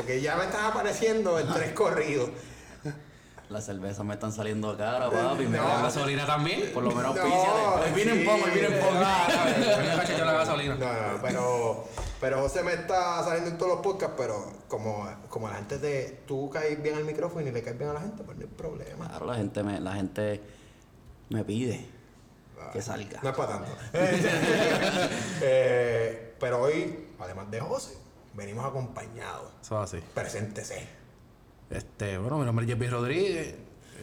porque ya me están apareciendo el tres corridos. Las cervezas me están saliendo caras, papi. me No. dan ¿La gasolina también? Por lo menos No, vino en sí. poco, el vino en poco. Me la gasolina. No, no, pero, pero José me está saliendo en todos los podcasts, pero como, como la gente te. Tú caes bien al micrófono y le caes bien a la gente, pues no hay problema. Claro, la gente me, la gente me pide que salga. No es para tanto. Eh, pero hoy, además de José, venimos acompañados. Eso es así. Preséntese. Este, bueno, mi nombre es Jeppy Rodríguez.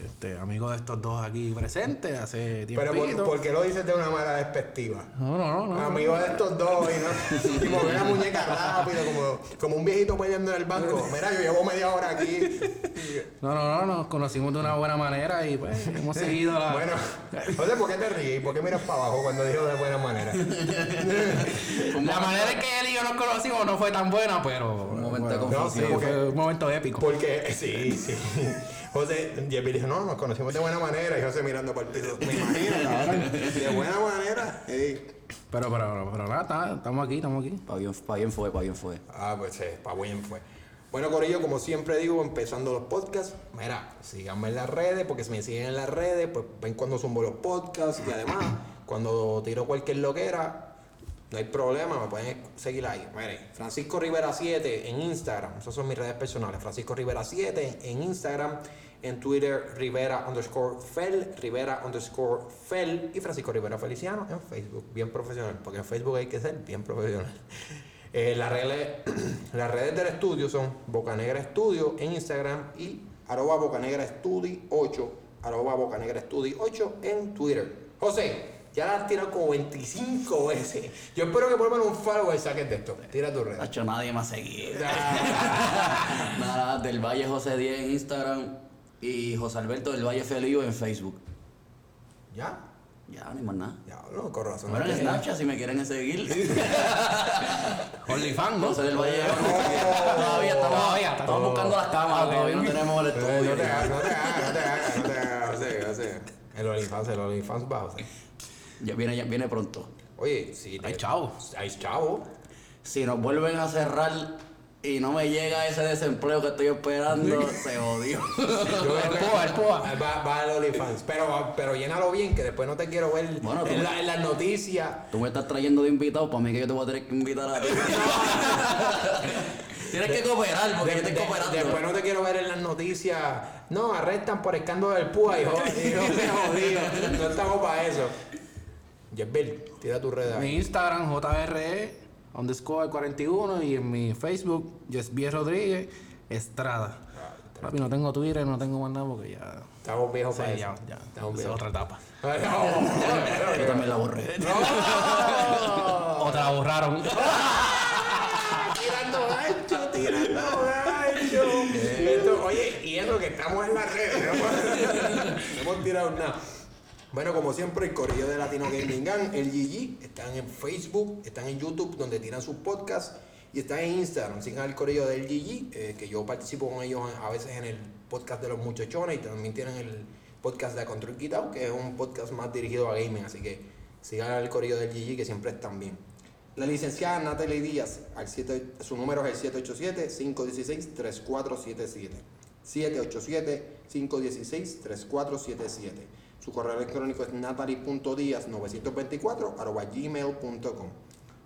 Este, amigo de estos dos aquí presentes hace Pero tiempo. ¿por, ¿por qué lo dices de una manera despectiva? No, no, no. no. Amigo de estos dos y, no, y mover la muñeca rápido, como, como un viejito peleando en el banco. Mira, yo llevo media hora aquí. No, no, no, nos conocimos de una buena manera y pues hemos seguido la. Bueno, ¿por qué te ríes? ¿Por qué miras para abajo cuando digo de buena manera? la manera en que él y yo nos conocimos no fue tan buena, pero. Un momento de sí, porque- Fue un momento épico. Porque, sí, sí. José, Jeppy dijo, no, nos conocimos de buena manera. Y José mirando para el piso. Me imagino, cabrón. De buena manera. Ey. Pero, pero, pero, pero nada, está- estamos aquí, estamos aquí. Pa' bien, pa' bien fue, pa' bien fue. Ah, pues eh, pa' bien fue. Bueno, Corillo, como siempre digo, empezando los podcasts, mira, síganme en las redes, porque si me siguen en las redes, pues ven cuando zumbo los podcasts y además, cuando tiro cualquier loquera, no hay problema, me pueden seguir ahí. Mire, Francisco Rivera 7 en Instagram, esas son mis redes personales. Francisco Rivera 7 en Instagram, en Twitter Rivera underscore Fel, Rivera underscore Fel y Francisco Rivera Feliciano en Facebook, bien profesional, porque en Facebook hay que ser bien profesional. Eh, las, redes, las redes del estudio son Bocanegra Estudio en Instagram y arroba Bocanegra Estudi 8, arroba Bocanegra Estudi 8 en Twitter. José, ya la has tirado como 25 veces. Yo espero que por lo menos un follower saques de esto. Tira tu red. Hacho, nadie más seguido. Nada, del Valle José 10 en Instagram y José Alberto del Valle Feliu en Facebook. ¿Ya? Ya, ni más nada. Ya, no, con razón. Bueno, en Snapchat si me quieren seguir. OnlyFans, ¿no? José del Valle. Todavía estamos, Todavía, estamos buscando las cámaras, todavía no tenemos el estudio. no te hagas, no te hagas, no te hagas, no te hagas. El OnlyFans, el OnlyFans va, José. Ya viene, ya viene pronto. Oye, si Ay, te- chavo. Ay, chavo. Si nos vuelven a cerrar y no me llega ese desempleo que estoy esperando, se odió. Yo creo El que- POA, el POA. Va, va al OnlyFans. Pero, pero llénalo bien, que después no te quiero ver Bueno, tú en, la- en las noticias. Tú me estás trayendo de invitado, para mí que yo te voy a tener que invitar a ti. Tienes que cooperar, porque yo De- estoy de- cooperando. después no te quiero ver en las noticias. No, arrestan por escándalo del PUA y jo- y yo me jodido. No estamos para eso. Jezbel, tira tu red Mi. Instagram, JRE, underscore 41 y en mi Facebook, Jesby Rodríguez, Estrada. Papi, no tengo Twitter, no tengo más nada porque ya. Estamos viejos Sí, para ya, eso. ya. Estamos es viejos. otra etapa. No. Yo también la borré. Otra la borraron. tirando gancho, tirando gancho. Esto, oye, y eso que estamos en no hemos, no hemos tirado nada. Bueno, como siempre, el corillo de Latino Gaming Gang, el GG, están en Facebook, están en YouTube, donde tiran sus podcasts, y están en Instagram. Sigan al corillo del GG, eh, que yo participo con ellos a veces en el podcast de los muchachones, y también tienen el podcast de Control Quitado, que es un podcast más dirigido a gaming, así que sigan al corillo del GG, que siempre están bien. La licenciada Natalie Díaz, al 7 su número es el 787-516-3477. 787-516-3477. Su correo electrónico es natalie.díaz924 arroba gmail.com.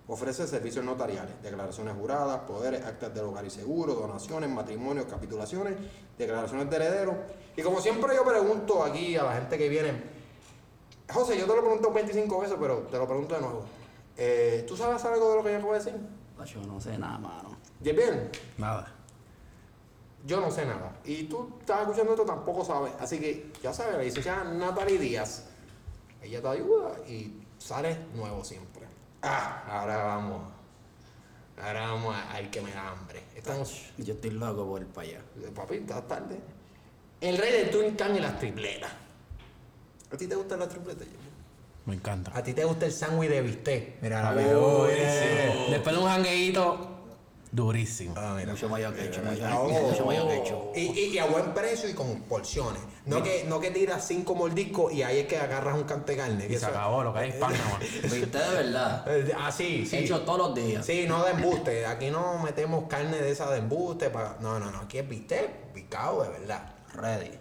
Ofrece servicios notariales, declaraciones juradas, poderes, actas del hogar y seguro, donaciones, matrimonios, capitulaciones, declaraciones de heredero. Y como siempre yo pregunto aquí a la gente que viene, José, yo te lo pregunto 25 veces, pero te lo pregunto de nuevo. Eh, ¿Tú sabes algo de lo que yo acabo de decir? Yo no sé nada, mano. ¿Y bien? Nada. Yo no sé nada. Y tú estás escuchando esto, tampoco sabes. Así que ya sabes, la licenciada Natalie Díaz, ella te ayuda y sales nuevo siempre. Ah, ahora vamos. Ahora vamos a- al que me da hambre. Estamos. Yo estoy loco por ir para allá. Papi, estás tarde. El rey del Twin Can y las tripletas. ¿A ti te gustan las tripletas? Me encanta. ¿A ti te gusta el sándwich de bistec? Mira, la veo. sí. Después de un jangueíto, Durísimo. Ah, mira. Mucho mayor que hecho, mucho, Oh. mucho mayor que hecho. Y, y- y a buen precio y con porciones. No, que, no que tiras cinco mordiscos y ahí es que agarras un canto de carne. Y se acabó lo que hay es pan, nada más. Viste de verdad. Eh, Ah, sí. Hecho todos los días. Sí, no de embuste. Aquí no metemos carne de esa de embuste. Para... No, no, no. Aquí es bistec picado de verdad. Ready.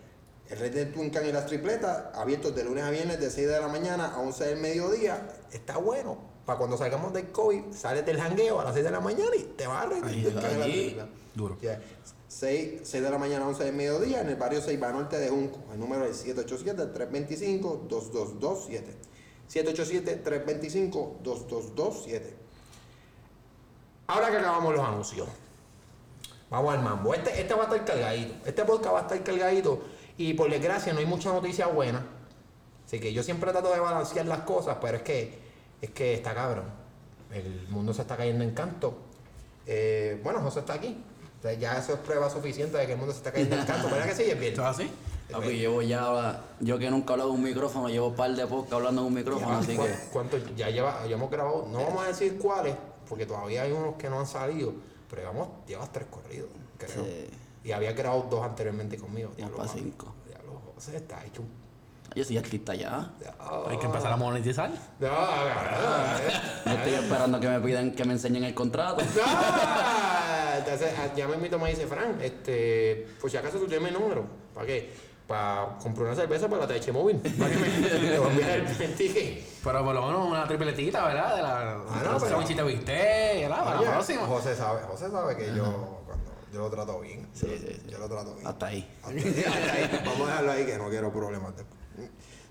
El Red del Tuncán y las tripletas, abiertos de lunes a viernes de 6 de la mañana a 11 del mediodía. Está bueno. Para cuando salgamos del COVID, sales del jangueo a las 6 de la mañana y te vas a Red del Ahí, y allí. tripletas. Duro. Ya. 6, 6 de la mañana a 11 del mediodía en el barrio Ceiba Norte de Junco. El número es 787-325-2227. 787-325-2227. Ahora que acabamos los anuncios, vamos al mambo. Este, este va a estar cargadito. Este podcast va a estar cargadito. Y por desgracia no hay mucha noticia buena. Así que yo siempre trato de balancear las cosas, pero es que, es que está cabrón. El mundo se está cayendo en canto. Eh, bueno, José está aquí. O sea, ya eso es prueba suficiente de que el mundo se está cayendo en canto. ¿Verdad que sí? Es bien. ¿Eso es así? Papi, llevo ya, yo que nunca he hablado en un micrófono, llevo un par de podcasts hablando en un micrófono, así ¿Cu- que ¿Cuánto ya lleva? Ya hemos grabado. No vamos a decir cuáles, porque todavía hay unos que no han salido. Pero llevamos, llevas tres corridos, creo. Sí. Y había grabado dos anteriormente conmigo. Diablo, pa' papi. cinco. Diablo, José está hecho un. Yo soy artista ya. Hay que empezar a monetizar. No, no, Yo estoy esperando que me pidan que me enseñen el contrato. Entonces, ah, ya me invito me dice, Fran, este, pues si acaso tú tienes mi número. ¿Para qué? Para comprar una cerveza para la TH móvil. Para que me, te voy a enviar el, ticket. Pero por lo menos una tripletita, ¿verdad? De la. Ah, no, pero- bistec, ¿verdad? Para Oye, la próxima. José sabe, José sabe que yo, cuando, yo lo trato bien. Sí, yo, sí, sí. yo lo trato bien. Hasta ahí. Hasta ahí. Vamos a dejarlo ahí que no quiero problemas después.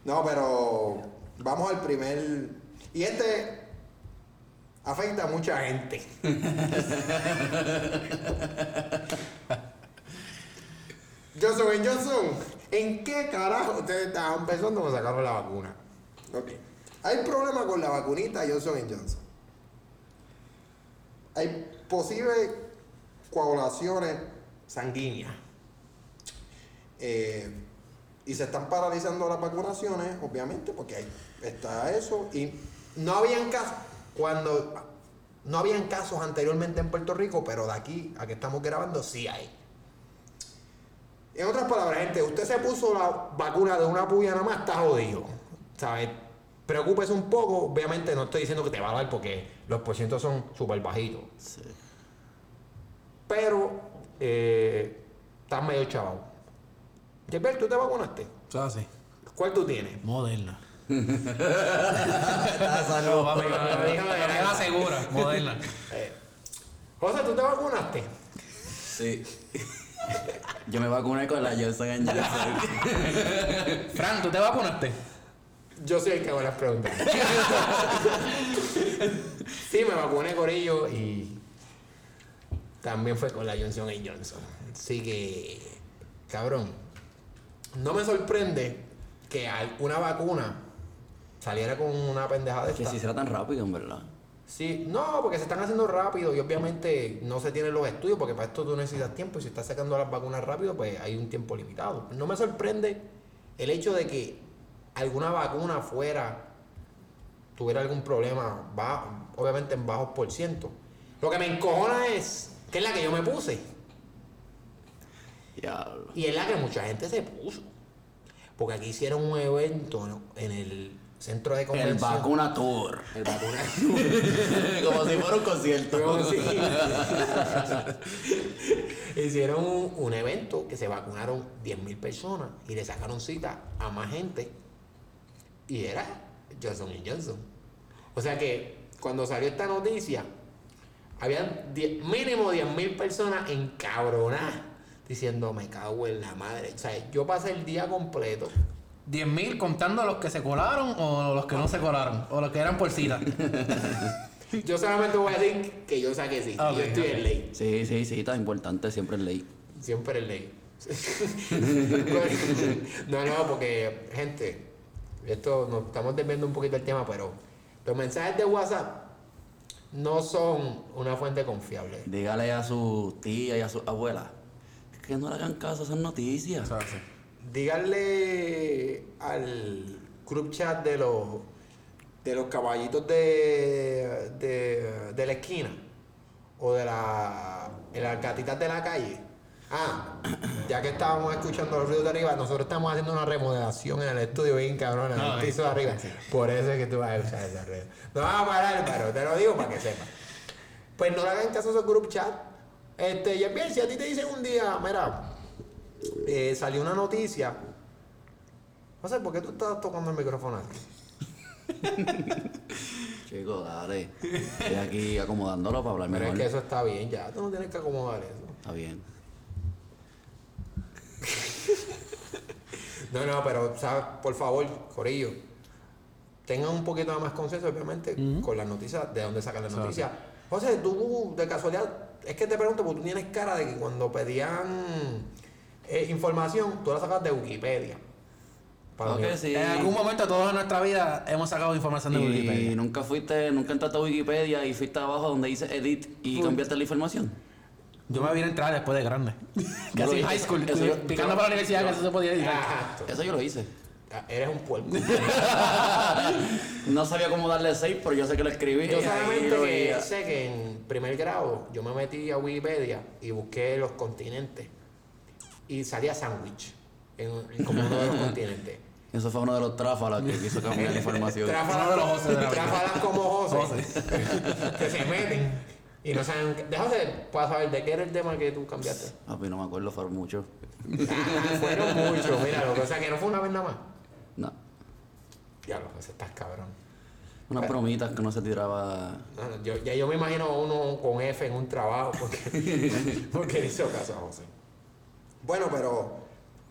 No, pero vamos al primer. Y este afecta a mucha gente. Johnson Johnson, ¿en qué carajo ustedes estaban pensando cuando sacaron la vacuna? Ok. Hay problema con la vacunita Johnson Johnson. Hay posibles coagulaciones sanguíneas. Eh, y se están paralizando las vacunaciones, obviamente, porque ahí está eso. Y no habían casos, cuando no habían casos anteriormente en Puerto Rico, pero de aquí a que estamos grabando sí hay. En otras palabras, gente, usted se puso la vacuna de una puya nada más, está jodido. ¿Sabes? Preocúpese un poco, obviamente no estoy diciendo que te va a dar porque los porcientos son súper bajitos. Sí. Pero eh, estás medio chaval. Gilbert, ¿tú te vacunaste? Así. ¿Cuál tú tienes? Moderna. salud. Papi, me queda segura. Moderna. José, ¿tú te vacunaste? Sí. Yo me vacuné con la Johnson Johnson. Fran, ¿tú te vacunaste? Yo soy el que hago las preguntas. sí, me vacuné con ellos y también fue con la Johnson Johnson. Así que, cabrón, no me sorprende que alguna vacuna saliera con una pendejada de Que esta. si será tan rápido, en verdad. Sí, no, porque se están haciendo rápido y obviamente no se tienen los estudios porque para esto tú necesitas tiempo y si estás sacando las vacunas rápido pues hay un tiempo limitado. No me sorprende el hecho de que alguna vacuna fuera tuviera algún problema, va, obviamente en bajos por ciento. Lo que me encojona es que es la que yo me puse Diablo. y es la que mucha gente se puso. Porque aquí hicieron un evento ¿no? en el centro de El convención. vacuna tour. El vacuna. Como si fuera un concierto. Si- Hicieron un, un evento que se vacunaron 10.000 personas y le sacaron cita a más gente. Y era Johnson Johnson. O sea que cuando salió esta noticia, habían die- mínimo 10.000 personas encabronadas diciendo, me cago en la madre. O sea, yo pasé el día completo. 10.000 contando los que se colaron o los que no se colaron. O los que eran por cita. Yo solamente voy a decir que yo saqué cita. Ah, y yo estoy en ley. Sí, sí, sí, tan importante, siempre es ley. Siempre es ley. no, no, porque, gente, esto nos estamos desviando un poquito el tema, pero los mensajes de WhatsApp no son una fuente confiable. Dígale a su tía y a su abuela que no le hagan caso a esas noticias. Así. Díganle al group chat de los de los caballitos de, de, de la esquina o de la, de las gatitas de la calle. Ah, ya que estábamos escuchando los ruidos de arriba, nosotros estamos haciendo una remodelación en el estudio bien cabrón, en el No, piso de arriba. Por eso es que tú vas a usar esa red. No vas a parar, pero te lo digo para que sepas. Pues no le hagan caso a esos group chat. Este, y bien, si a ti te dicen un día, mira, eh, salió una noticia. No sé, ¿por qué tú estás tocando el micrófono así? Chico, dale. Estoy aquí acomodándolo para hablar Pero es que eso está bien, ya. Tú no tienes que acomodar eso. Está bien. No, no, pero, ¿sabes? por favor, Corillo, tengan un poquito de más consenso, obviamente, con las noticias, de dónde sacan las noticias. José, tú, de casualidad, es que te pregunto, porque tú tienes cara de que cuando pedían eh, información, tú la sacas de Wikipedia. Para Ok, mí. sí. En algún momento todos en nuestra vida hemos sacado información de Y Wikipedia. nunca fuiste, nunca entraste a Wikipedia y fuiste abajo donde dice edit y cambiaste la información. Yo me vine a entrar después de grande. Yo Casi high school. Eso yo- picando para la universidad que eso se podía editar. Exacto. Eso yo lo hice. Ah, Eres un puerco. No sabía cómo darle 6, pero yo sé que lo escribí. Yo solamente que sé que en primer grado yo me metí a Wikipedia y busqué los continentes y salía sándwich en, en como uno de los continentes. Eso fue uno de los tráfalas que quiso cambiar la información. Tráfalas, Uno de los José de la vida. tráfalas como José, que se meten y no saben. Déjame para saber de qué era el tema que tú cambiaste. Papi, no me acuerdo, fueron muchos. Ah, fueron muchos, mira, lo que o sea que no fue una vez nada más. No. Ya lo José, estás cabrón. Unas bromitas que no se tiraba. No, no, yo, ya yo me imagino a uno con F en un trabajo porque, porque hizo caso a José. Bueno, pero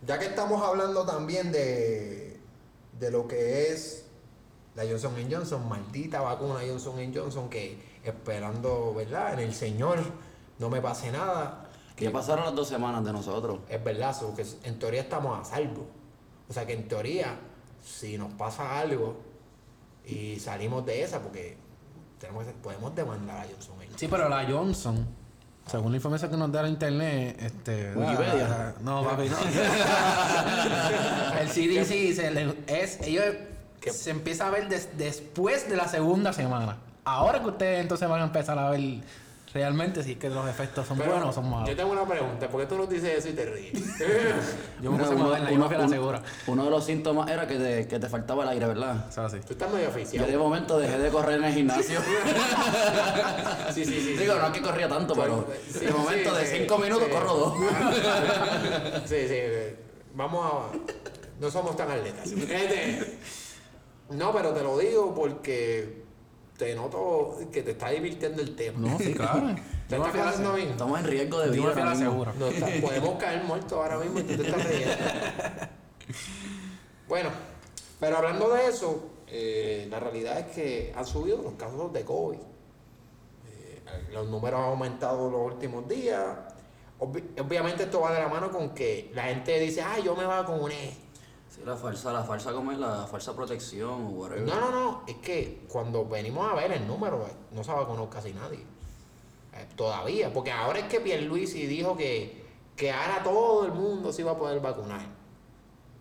ya que estamos hablando también de, de lo que es la Johnson Johnson, maldita vacuna Johnson Johnson, que esperando, ¿verdad? En el Señor no me pase nada. Que ya pasaron las dos semanas de nosotros. Es verdad, so que en teoría estamos a salvo. O sea que en teoría, si nos pasa algo y salimos de esa, porque tenemos que- podemos demandar a Johnson. Sí, pero la Johnson, según la información que nos da la internet, este. Wikipedia. no, papi, no. el CDC se le- es, ellos ¿Qué? se empieza a ver des- después de la segunda semana. Ahora que ustedes entonces van a empezar a ver realmente si es que los efectos son Pero buenos o son malos. Yo tengo una pregunta, ¿por qué tú nos dices eso y te ríes? Yo me puse uno, yo uno- a la segura. uno de los síntomas era que te, que te faltaba el aire, ¿verdad? O sea, así. tú estás medio Yo oficial. de momento dejé de correr en el gimnasio. Sí, sí, sí. Digo, sí. no es que corría tanto, pero Sí, de momento sí, de sí, 5 minutos sí. corro dos. Sí, sí. Vamos a. No somos tan atletas. Este, No, pero te lo digo porque te noto que te está divirtiendo el tema. No, sí, claro. ¿Te estás pasando bien? Estamos en riesgo de vida. ahora mismo. No está- podemos caer muertos ahora mismo y tú te estás riendo. Bueno, pero hablando de eso, eh, la realidad es que han subido los casos de COVID. Eh, los números han aumentado los últimos días. Obvi- obviamente esto va de la mano con que la gente dice, ah, yo me vacuné. Sí, la falsa, la falsa, ¿cómo es? La falsa protección o whatever. No, no, no, es que cuando venimos a ver el número, eh, no se vacunó casi nadie. Eh, todavía, porque ahora es que Pierluisi dijo que, que ahora todo el mundo se iba a poder vacunar.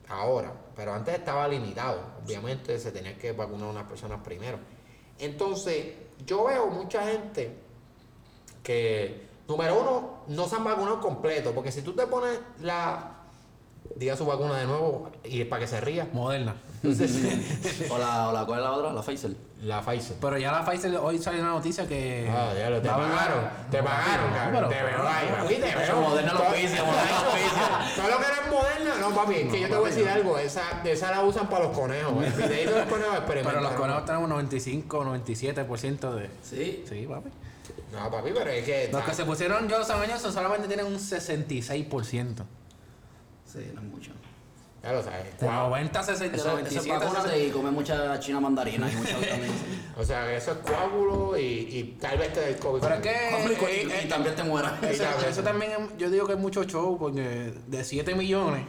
Ahora, pero antes estaba limitado. Obviamente se tenía que vacunar unas personas primero. Entonces, yo veo mucha gente que, número uno, no se han vacunado completo, porque si tú te pones la, diga su vacuna de nuevo, y para que se ría, Moderna. O la, o la, ¿cuál es la otra? La Pfizer. la Pfizer. Pero ya la Pfizer hoy salió una noticia que. Ah, ya lo te pagaron, te pagaron, No, pero- te veo ahí, papi, te veo. Moderna lo auspicia, Moderna lo auspicia. Todo lo que no es moderna, no, papi, es que yo te voy a decir algo, esa, de esa la usan para los conejos, el videito de los conejos. Pero los conejos tenemos 95, 97% de. Sí. Sí, papi. No, papi, pero es que... Los que se pusieron Johnson Johnson solamente tienen un 66%. Sí, no es mucho. Ya lo sabes. De Wow. 90 a 60, Eso, eso es 97 y come mucha china mandarina y mucha vitamina. O sea, eso es coágulo y, y tal vez te dé el COVID. Pero es que. Come y- eh, y, eh, y también te mueras. Eso, eso también, yo digo que es mucho show, porque de 7 millones,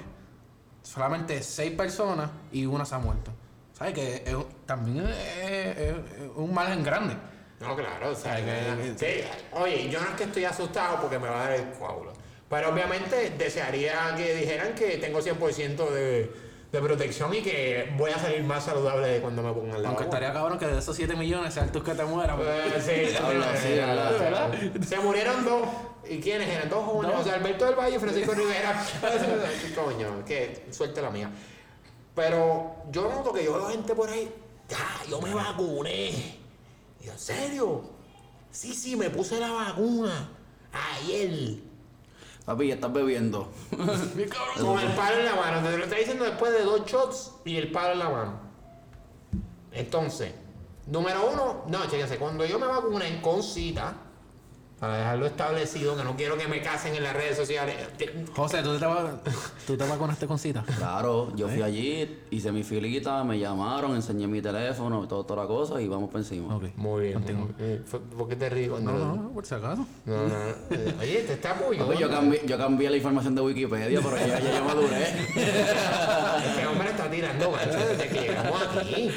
solamente 6 personas y una se ha muerto. ¿Sabes? Que es- también es, es- es un margen grande. No, claro, o sea, que- que- sí, oye, yo no es que estoy asustado porque me va a dar el coágulo. Pero obviamente desearía que dijeran que tengo 100% de, de protección y que voy a salir más saludable de cuando me pongan la Aunque estaría cabrón que de esos 7 millones sean tus que te mueran. Eh, sí. ¿verdad? Se murieron dos. ¿Y quiénes eran? Dos jóvenes. Sea, Alberto del Valle y Francisco Rivera. Coño, que suerte la mía. Pero yo noto que yo veo gente por ahí. Ya, yo me vacuné. Y yo, ¿en serio? Sí, sí, me puse la vacuna. Ayer. Papi, ya estás bebiendo. Con el palo en la mano. Te lo está diciendo después de dos shots y el palo en la mano. Entonces, número uno, no, chéquense, cuando yo me vacuné con cita, para dejarlo establecido, que no quiero que me casen en las redes sociales. José, ¿tú te, va- ¿tú te vacunaste con cita? Claro, yo fui allí, hice mi filita, me llamaron, enseñé mi teléfono, todo, toda la cosa y vamos por encima. Ok. Muy bien. Muy ¿Por qué te ríes? No, no, no, por si acaso. No, no. Eh, Oye, te está muy Papi, yo, cambié, yo cambié la información de Wikipedia, pero ya, ya yo maduré. Este hombre está tirando macho desde que llegamos aquí.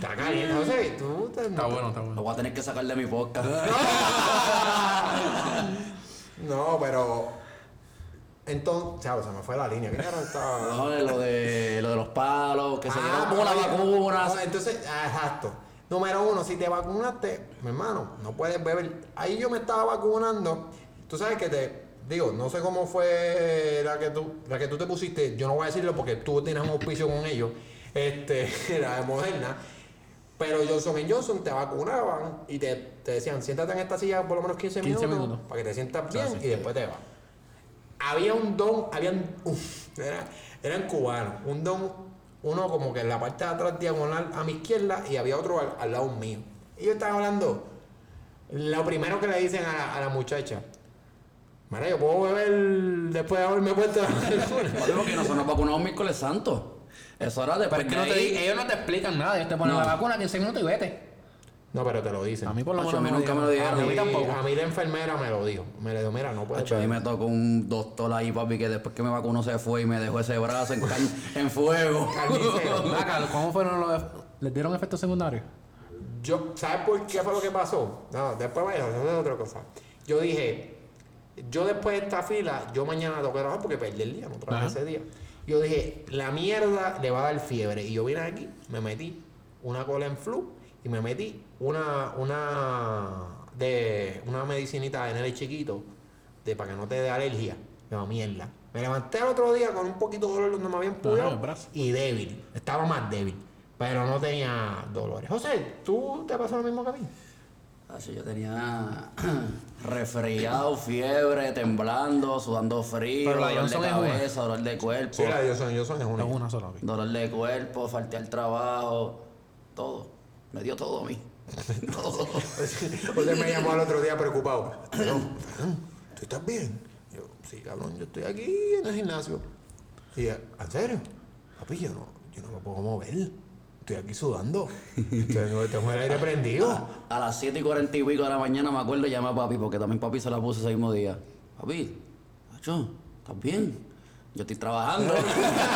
Está caliente. José, tú te- Está bueno, está Lo bueno. voy a tener que sacar de mi podcast. No, pero. Entonces, chavo, se me fue la línea. ¿Qué carajo estaba? No, de lo de, lo de los palos, que se Ah, dieron como la vacuna. no, entonces, ah, exacto. Número uno, si te vacunaste, mi hermano, no puedes beber. Ahí yo me estaba vacunando. Tú sabes que te. Digo, no sé cómo fue la que tú, la que tú te pusiste. Yo no voy a decirlo porque tú tienes un auspicio con ellos. Este, la de Moderna. Pero Johnson Johnson te vacunaban y te, te decían, siéntate en esta silla por lo menos 15 15 minutos, minutos. para que te sientas bien sí. y después te vas había un don, habían, uf, era- eran cubanos, un don, uno como que en la parte de atrás diagonal a mi izquierda y había otro al, al lado mío. Y yo estaba hablando, lo primero que le dicen a la, a la muchacha, Mira, yo puedo beber después de haberme puesto la vacuna?" Porque nosotros nos vacunamos miércoles santo. Eso era después Pero es que de no te, ahí. di- ellos no te explican nada. Ellos te ponen No. la vacuna 15 minutos y vete. No, pero te lo dicen. A mí por lo menos a mí nunca me lo dijeron. A mí tampoco. A mí la enfermera me lo dijo. Me le dijo, mira, no puedes Hacho, a mí beber". me tocó un doctor ahí, papi, que después que me vacunó se fue y me dejó ese brazo en, can- en fuego. Carnicero. ¿Cómo fueron los... ¿Les dieron efectos secundarios? Yo, ¿sabes por qué fue lo que pasó? No, después vaya, eso es otra cosa. Yo dije, yo después de esta fila, yo mañana tengo que trabajar porque perdí el día, no trabajé Ajá. ese día. Yo dije, la mierda le va a dar fiebre. Y yo vine aquí, me metí una cola en flu y me metí una, una, de, una medicinita en el chiquito de, para que no te dé alergia. No, mierda. Me levanté el otro día con un poquito de dolor donde me habían brazo. y débil. Estaba más débil, pero no tenía dolores. José, ¿tú te pasó lo mismo que a mí? Hacho, yo tenía resfriado, fiebre, temblando, sudando frío, Pero la dolor de Johnson es una. cabeza, dolor de cuerpo, Sí, la Johnson Johnson es una. Es una sola. ok. dolor de cuerpo, falté al trabajo, todo. Me dio todo a mí. todo. José me llamó al otro día preocupado. Perdón, perdón, ¿tú estás bien? Yo, sí, cabrón, yo estoy aquí en el gimnasio. Y ella, ¿en serio? Papi, yo no, yo no me puedo mover. Estoy aquí sudando. Tengo, tengo el aire prendido. A las 7 y 40 y pico de la mañana me acuerdo llamé a papi, porque también papi se la puso ese mismo día. Papi, macho, ¿estás bien? Yo estoy trabajando.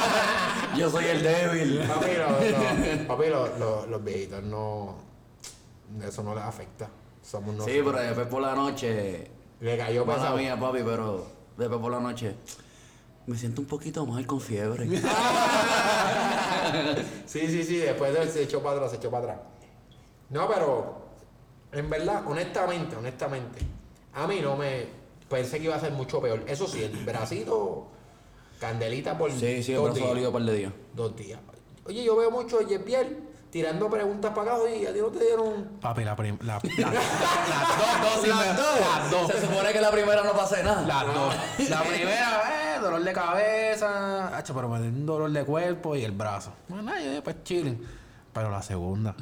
yo soy el débil. Papi, lo- papi lo- lo- los viejitos no. Eso no les afecta. Somos Sí, nosotros. pero después por la noche, Le cayó pesado. mía, papi, pero después por la noche, me siento un poquito mal con fiebre. Sí, sí, sí, después de él se echó para atrás, se echó para atrás. No, pero en verdad, honestamente, honestamente, a mí no me pensé que iba a ser mucho peor. Eso sí, el bracito, candelita por sí, sí, el dos brazo días. un par de días. Dos días. Oye, yo veo mucho a Yepiel tirando preguntas para acá y a ti no te dieron. Papi, la prim... La, la- las dos dosis me- Las dos. Se supone que la primera no pase nada. Las dos. La primera, eh, dolor de cabeza. Hacho, pero me dio un dolor de cuerpo y el brazo. Bueno, yo pues chilling. Pero la segunda.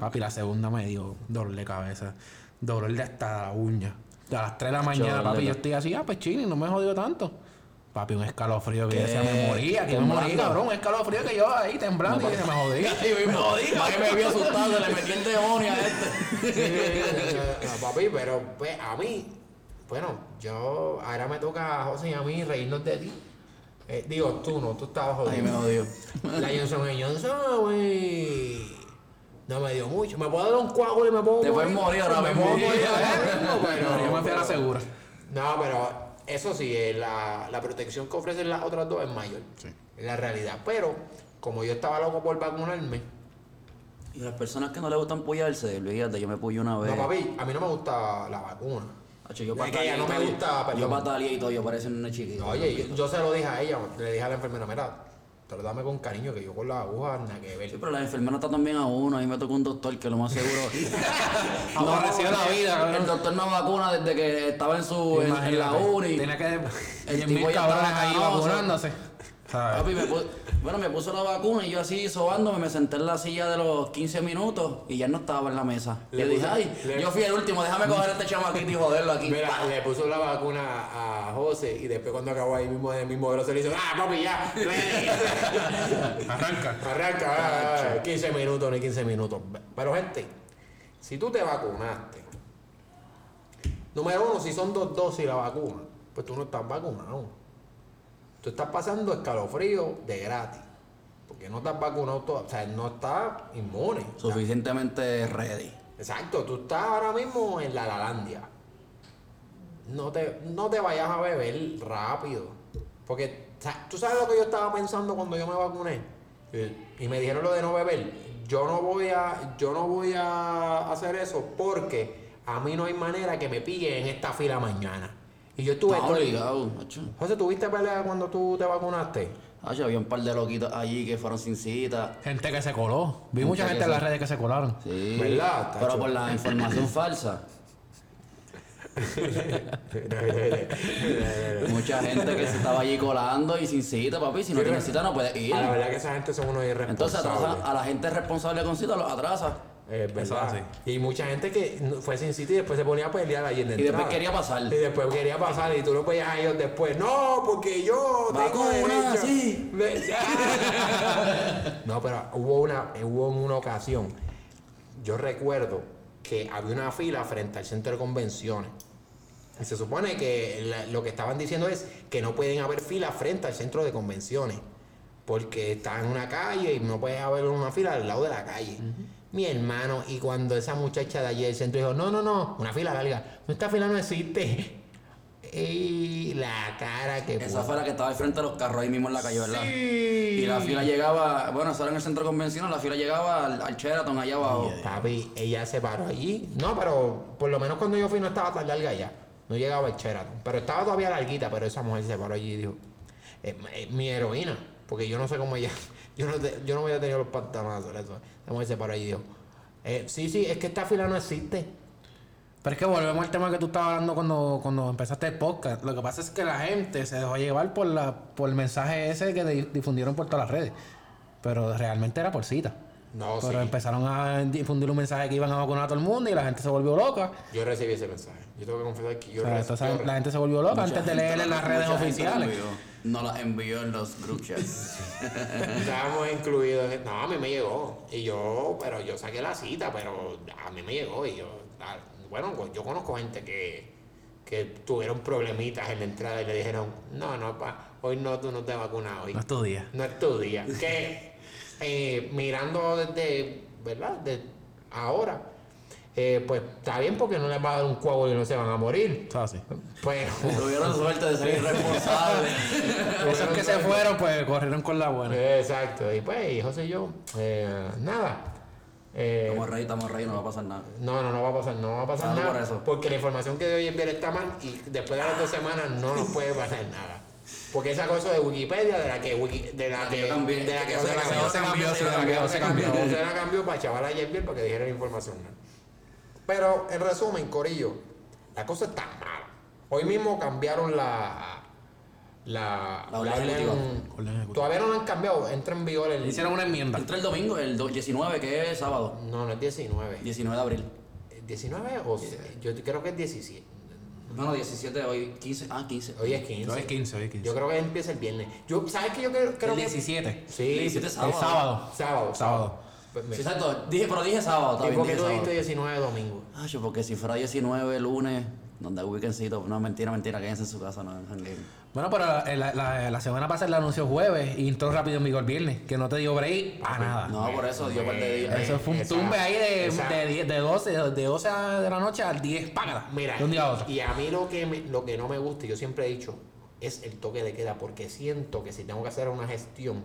papi, la segunda me dio dolor de cabeza. Dolor de hasta la uña. A las 3 de la mañana, papi, yo estoy así, ah, pues chilling, no me jodió tanto. Papi, un escalofrío que yo decía, me moría, que me moría, cabrón. Un escalofrío que yo ahí temblando No, y se me jodía. Y me jodí, para que me vio asustado, le metí el demonio a este. No, papi, pero pues, a mí, bueno, yo ahora me toca a José y a mí reírnos de ti. Eh, digo, tú no, tú estabas Ahí me jodido. jodió. La Johnson Johnson, güey. No me dio mucho. Me puedo dar un coágulo y me puedo Te puedes morir ahora Me mismo. puedo morir ahora mismo, pero- Yo me fui a la segura. No, pero eso sí, eh, la, la protección que ofrecen las otras dos es mayor. Sí. Es la realidad. Pero, como yo estaba loco por vacunarme, Y las personas que no le gustan puyarse, olvídate, yo me puyo una vez. no, papi, a mí no me gusta la vacuna. Hacho, yo Es que ella no y me todo, gusta, Yo pataleé y todo, yo parecía una chiquita. Oye, yo, yo se lo dije a ella, le dije a la enfermera, mira, tratame con cariño, que yo con la aguja nada que ver. Sí, pero las enfermeras tratan bien a uno. A mí me tocó un doctor que lo más seguro. Aborreció la vida. El doctor me vacuna desde que estaba en su en, en la uni. Tiene que. El 10 tipo ya estaba ahí vacunándose. ¿Sabes? Papi, me bueno, me puso la vacuna y yo así sobándome, me senté en la silla de los 15 minutos y ya no estaba en la mesa. Le Le, dije, ay, le- yo fui el último, déjame coger a este chamaquito y joderlo aquí. Mira, le puso la vacuna a José y después cuando acabó ahí mismo el mismo brazo le hizo, ah, papi, ya, ready". Arranca. Arranca, ah, ah, 15 minutos, ni 15 minutos. Pero gente, si tú te vacunaste, número uno, si son dos dosis la vacuna, pues tú no estás vacunado. Tú estás pasando escalofrío de gratis. Porque no estás vacunado, todo, o sea, no estás inmune. Suficientemente ready. Exacto, tú estás ahora mismo en la Lalandia. No te, no te vayas a beber rápido. Porque, tú sabes lo que yo estaba pensando cuando yo me vacuné. Y- Y me dijeron lo de no beber. Yo no voy a, yo no voy a hacer eso porque a mí no hay manera que me pille en esta fila mañana. Y yo estuve obligado, macho. José, ¿tuviste pelea cuando tú te vacunaste? Hacho, había un par de loquitos allí que fueron sin cita. Gente que se coló. Vi Gente mucha gente en se- las redes que se colaron. Sí. ¿Verdad, Pero por la información falsa. Mucha gente que se estaba allí colando y sin cita, papi. Si no tienes cita no puedes ir. A la verdad que esa gente son unos Entonces irresponsables. atrasa, a la gente responsable con cita los atrasa. Es verdad. Eso es Y mucha gente que no- fue sin sitio y después se ponía a pelear allí en la Y después quería pasar. Y después quería pasar y tú lo podías a ellos después. No, porque yo tengo Vacuna, derecho. sí. Me- no, pero hubo una, hubo una ocasión. Yo recuerdo que había una fila frente al centro de convenciones. Y se supone que la- lo que estaban diciendo es que no pueden haber filas frente al centro de convenciones. Porque está en una calle y no puede haber una fila al lado de la calle. Mi hermano, y cuando esa muchacha de allí del centro dijo, no, no, no, una fila larga, no, esta fila no existe. Y la cara que Esa fue la que estaba al frente de los carros ahí mismo en la calle, ¿verdad? Sí. Y la fila llegaba, bueno, eso era en el centro de convenciones, la fila llegaba al, al Sheraton allá abajo. Papi, ella se paró allí. No, pero por lo menos cuando yo fui no estaba tan larga ya. No llegaba el Sheraton. Pero estaba todavía larguita, pero esa mujer se paró allí y dijo, "Eh, eh, mi heroína. Porque yo no sé cómo ella, yo no, te- yo no voy a tener los pantanazos. Eso. La mujer se paró allí y dijo, "Eh, sí, sí, es que esta fila no existe. Pero es que volvemos al tema que tú estabas hablando cuando, cuando empezaste el podcast. Lo que pasa es que la gente se dejó llevar por la por el mensaje ese que di- difundieron por todas las redes. Pero realmente era por cita. No, Pero sí. empezaron a difundir un mensaje que iban a vacunar a todo el mundo y la gente se volvió loca. Yo recibí ese mensaje. Yo tengo que confesar que yo, O sea, re- entonces yo la gente se volvió loca Mucha antes de leer en la- las redes oficiales. No las envió en los group chats. Estábamos incluidos. No, a mí me llegó. Y yo, pero yo saqué la cita, pero a mí me llegó. Y yo, ah, bueno, pues yo conozco gente que, que tuvieron problemitas en la entrada y le dijeron, no, no, pa, hoy no, tú no te vacunas hoy. No es tu día. No es tu día. que eh, mirando desde, ¿verdad? De ahora, eh, pues está bien porque no les va a dar un coágulo y no se van a morir. Eso así. Pues, Tuvieron suerte de ser irresponsables. Esos que se fueron, pues corrieron con la buena. Exacto. Y pues, y José y yo, eh, nada. Eh, Estamos rey, estamos rey, no va a pasar nada. No, no, no va a pasar, no va a pasar nada. por eso. Porque la información que dio hoy en día está mal y después de las dos semanas no nos puede pasar nada. Porque esa cosa de Wikipedia, de la que Wiki, de la que, cambié. de la que José Se cambió, cambió, de se la que cambió, se cambió, cambió. José la cambió para chaval a Yerbiel para que dijera la información. ¿no? Pero en resumen, Corillo, la cosa está mala. Hoy mismo cambiaron la la, La. Orden ejecutiva. Todavía no la han cambiado, entra en vigor el Hicieron una enmienda. Entra el domingo, el do- 19, que es sábado. No, no es 19. 19 de abril. ¿19 o yo creo que es 17? Bueno, 17 hoy, 15. Ah, 15. Hoy es 15. Hoy es 15, hoy es 15. Yo creo que empieza el viernes. Yo, ¿Sabes qué yo creo, creo el que 17. Sí, 17 El sábado. sábado. sábado. Sábado. Pues exacto. Dije, pero dije sábado. ¿Y también por qué dije tú sábado. dijiste 19 domingo? Ah, yo, porque si fuera 19 lunes, donde hay weekendcito, no, mentira, mentira, quédense en su casa, no en jangueo. Bueno, pero la, la, semana pasada la anunció jueves y entró rápido en vigor viernes, que no te dio break a nada. No, por eso dio par de días. Eso fue un Esa- tumbe ahí de, esa- de, 10 de 12, de 12 de la noche al 10, págala. Mira, de un día a otro. y a mí lo que, me- lo que no me gusta, y yo siempre he dicho, es el toque de queda, porque siento que si tengo que hacer una gestión,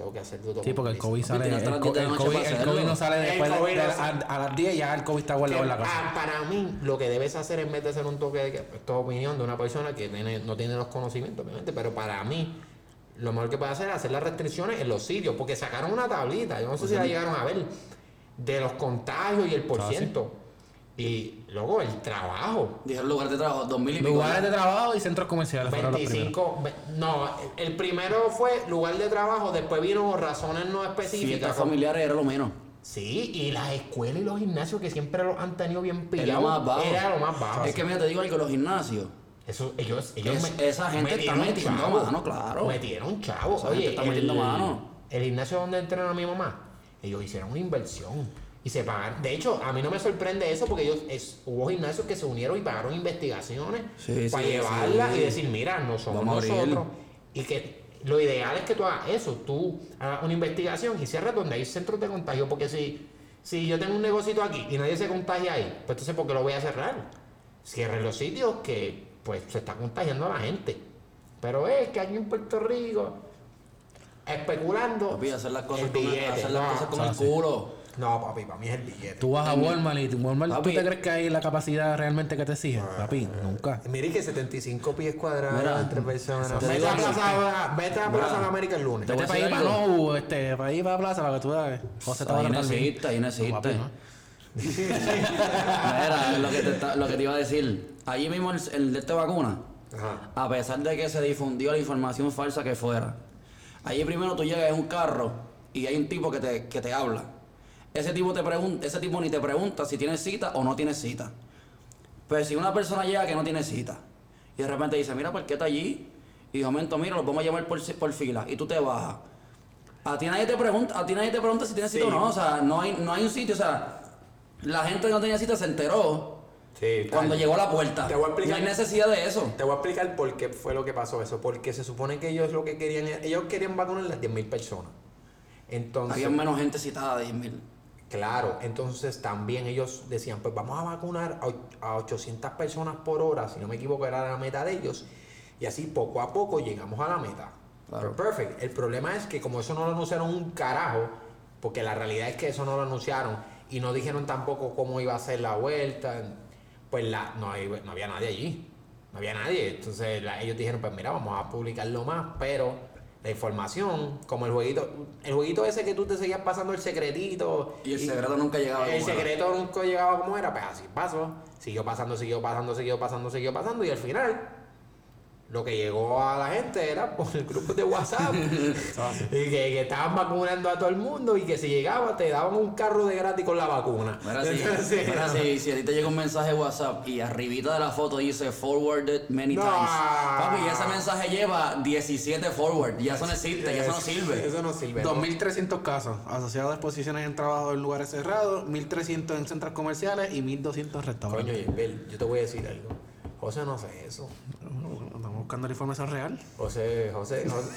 tengo que hacer todo Sí, porque el COVID sale. El, hasta las co- 10 de la el noche COVID, para el hacerlo. COVID no sale El después de, no sale. a, a las 10 ya el COVID está guardado en la casa. Ah, para mí, lo que debes hacer en vez de hacer un toque de queda, esto es opinión de una persona que tiene, no tiene los conocimientos, obviamente, pero para mí, lo mejor que puede hacer es hacer las restricciones en los sitios, porque sacaron una tablita, yo no sé si la llegaron a ver, de los contagios y el por Ah. Y luego el trabajo. Dijeron lugar de trabajo, dos mil y pico. Lugares de trabajo y centros comerciales fueron los primeros. 25, ve- no, el primero fue lugar de trabajo, después vino razones no específicas. Fiestas como- familiares era lo menos. Sí, y las escuelas y los gimnasios que siempre los han tenido bien Es lo pillados. más bajo. Era lo más bajo. Es que mira, te digo algo, los gimnasios. Eso, ellos, ellos Es- esa gente está metiendo chavo. mano, claro. Metieron chavo. Esa Oye, gente está metiendo mano. El gimnasio donde entrena mi mamá, ellos hicieron una inversión. Y se pagaron. De hecho, a mí no me sorprende eso porque ellos es- hubo gimnasios que se unieron y pagaron investigaciones Sí, para sí, llevarlas sí. y decir, mira, no somos Vamos nosotros. Y que lo ideal es que tú hagas eso, tú hagas una investigación y cierres donde hay centros de contagio. Porque si, si yo tengo un negocito aquí y nadie se contagia ahí, pues entonces ¿por qué lo voy a cerrar? Cierren los sitios que pues se está contagiando a la gente. Pero es que aquí en Puerto Rico, especulando. Papi, hacer las cosas el con, billete, hacer las no, cosas con el culo. No, papi, para mí es el billete. Tú vas a Walmart y Walmart, ¿tú te crees que hay la capacidad realmente que te exige? Papi, nunca. Mire que 75 pies cuadrados Mira, entre personas. te Vete a. Plaza, vete a Plaza de América el lunes. Vete para ahí para no, este, para ir para Plaza para que tú veas. José está Ahí necesita, ahí necesita. Mira, lo que, te, está- lo que te iba a decir. Allí mismo el, el de esta vacuna, Ajá. a pesar de que se difundió la información falsa que fuera, allí primero tú llegas en un carro y hay un tipo que te, que te habla. Ese tipo, te pregunta, ese tipo ni te pregunta si tienes cita o no tienes cita. Pero si una persona llega que no tiene cita y de repente dice, mira, ¿por qué está allí? Y de momento, mira, lo vamos a llamar por, por fila y tú te bajas. A ti nadie te pregunta, a ti nadie te pregunta si tienes cita Sí. o no, o sea, no hay, no hay un sitio, o sea, la gente que no tenía cita se enteró Sí, cuando llegó a la puerta. Te voy a explicar. No hay necesidad de eso. Te voy a explicar por qué fue lo que pasó eso. Porque se supone que ellos lo que querían, ellos querían vacunar a las 10.000 personas. Entonces, Había menos gente citada de 10.000. claro, entonces también ellos decían, pues vamos a vacunar a, och- a 800 personas por hora, si no me equivoco era la meta de ellos, y así poco a poco llegamos a la meta. Claro. Pues, perfect. El problema es que como eso no lo anunciaron un carajo, porque la realidad es que eso no lo anunciaron y no dijeron tampoco cómo iba a ser la vuelta, pues la, no, hay- no había nadie allí. No había nadie. Entonces la- ellos dijeron, pues mira, vamos a publicarlo más, pero la información, como el jueguito, el jueguito ese que tú te seguías pasando el secretito. Y el secreto nunca llegaba El como era. secreto nunca llegaba como era, pues así pasó. Siguió pasando, siguió pasando, siguió pasando, siguió pasando. Y al final, lo que llegó a la gente era por el grupo de WhatsApp. y que, que estaban vacunando a todo el mundo y que si llegaba te daban un carro de gratis con la vacuna. Mira, si, Entonces, mira, si, si a ti te llega un mensaje de WhatsApp y arribita de la foto dice forwarded many No. times. Papi, y ese mensaje lleva 17 forward. Ya eso no existe, ya eso no sirve. Eso no sirve. ¿no? 2.300 casos asociados a exposiciones en trabajo en lugares cerrados, 1.300 en centros comerciales y 1.200 en Coño, restaurantes. Yesbel, yo te voy a decir algo. José no hace eso. Buscando la información real. José, José, José,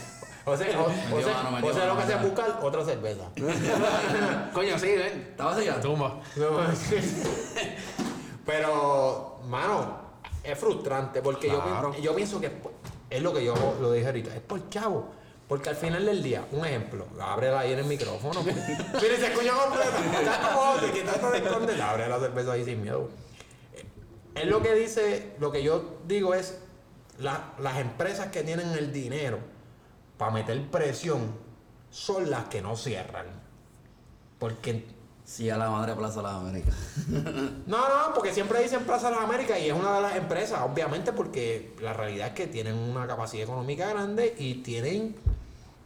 José, José, dio mano, José lo mano, que hace es ya. buscar otra cerveza. Coño, sí, ven. ¿Estabas allá? Tumba. No, Pero, mano, es frustrante porque yo Claro. pi- yo, pienso que es, lo que yo lo dije ahorita, es por chavo. Porque al final del día, un ejemplo, ábrela ahí en el micrófono. Mire, se escucha completa. Está como te quitaste de esconder. Abre la cerveza ahí sin miedo. Es lo que dice, lo que yo digo es, la- las empresas que tienen el dinero para meter presión son las que no cierran. Porque Sí, a la madre Plaza de las Américas. no, no, porque siempre dicen Plaza de las Américas y es una de las empresas, obviamente, porque la realidad es que tienen una capacidad económica grande y tienen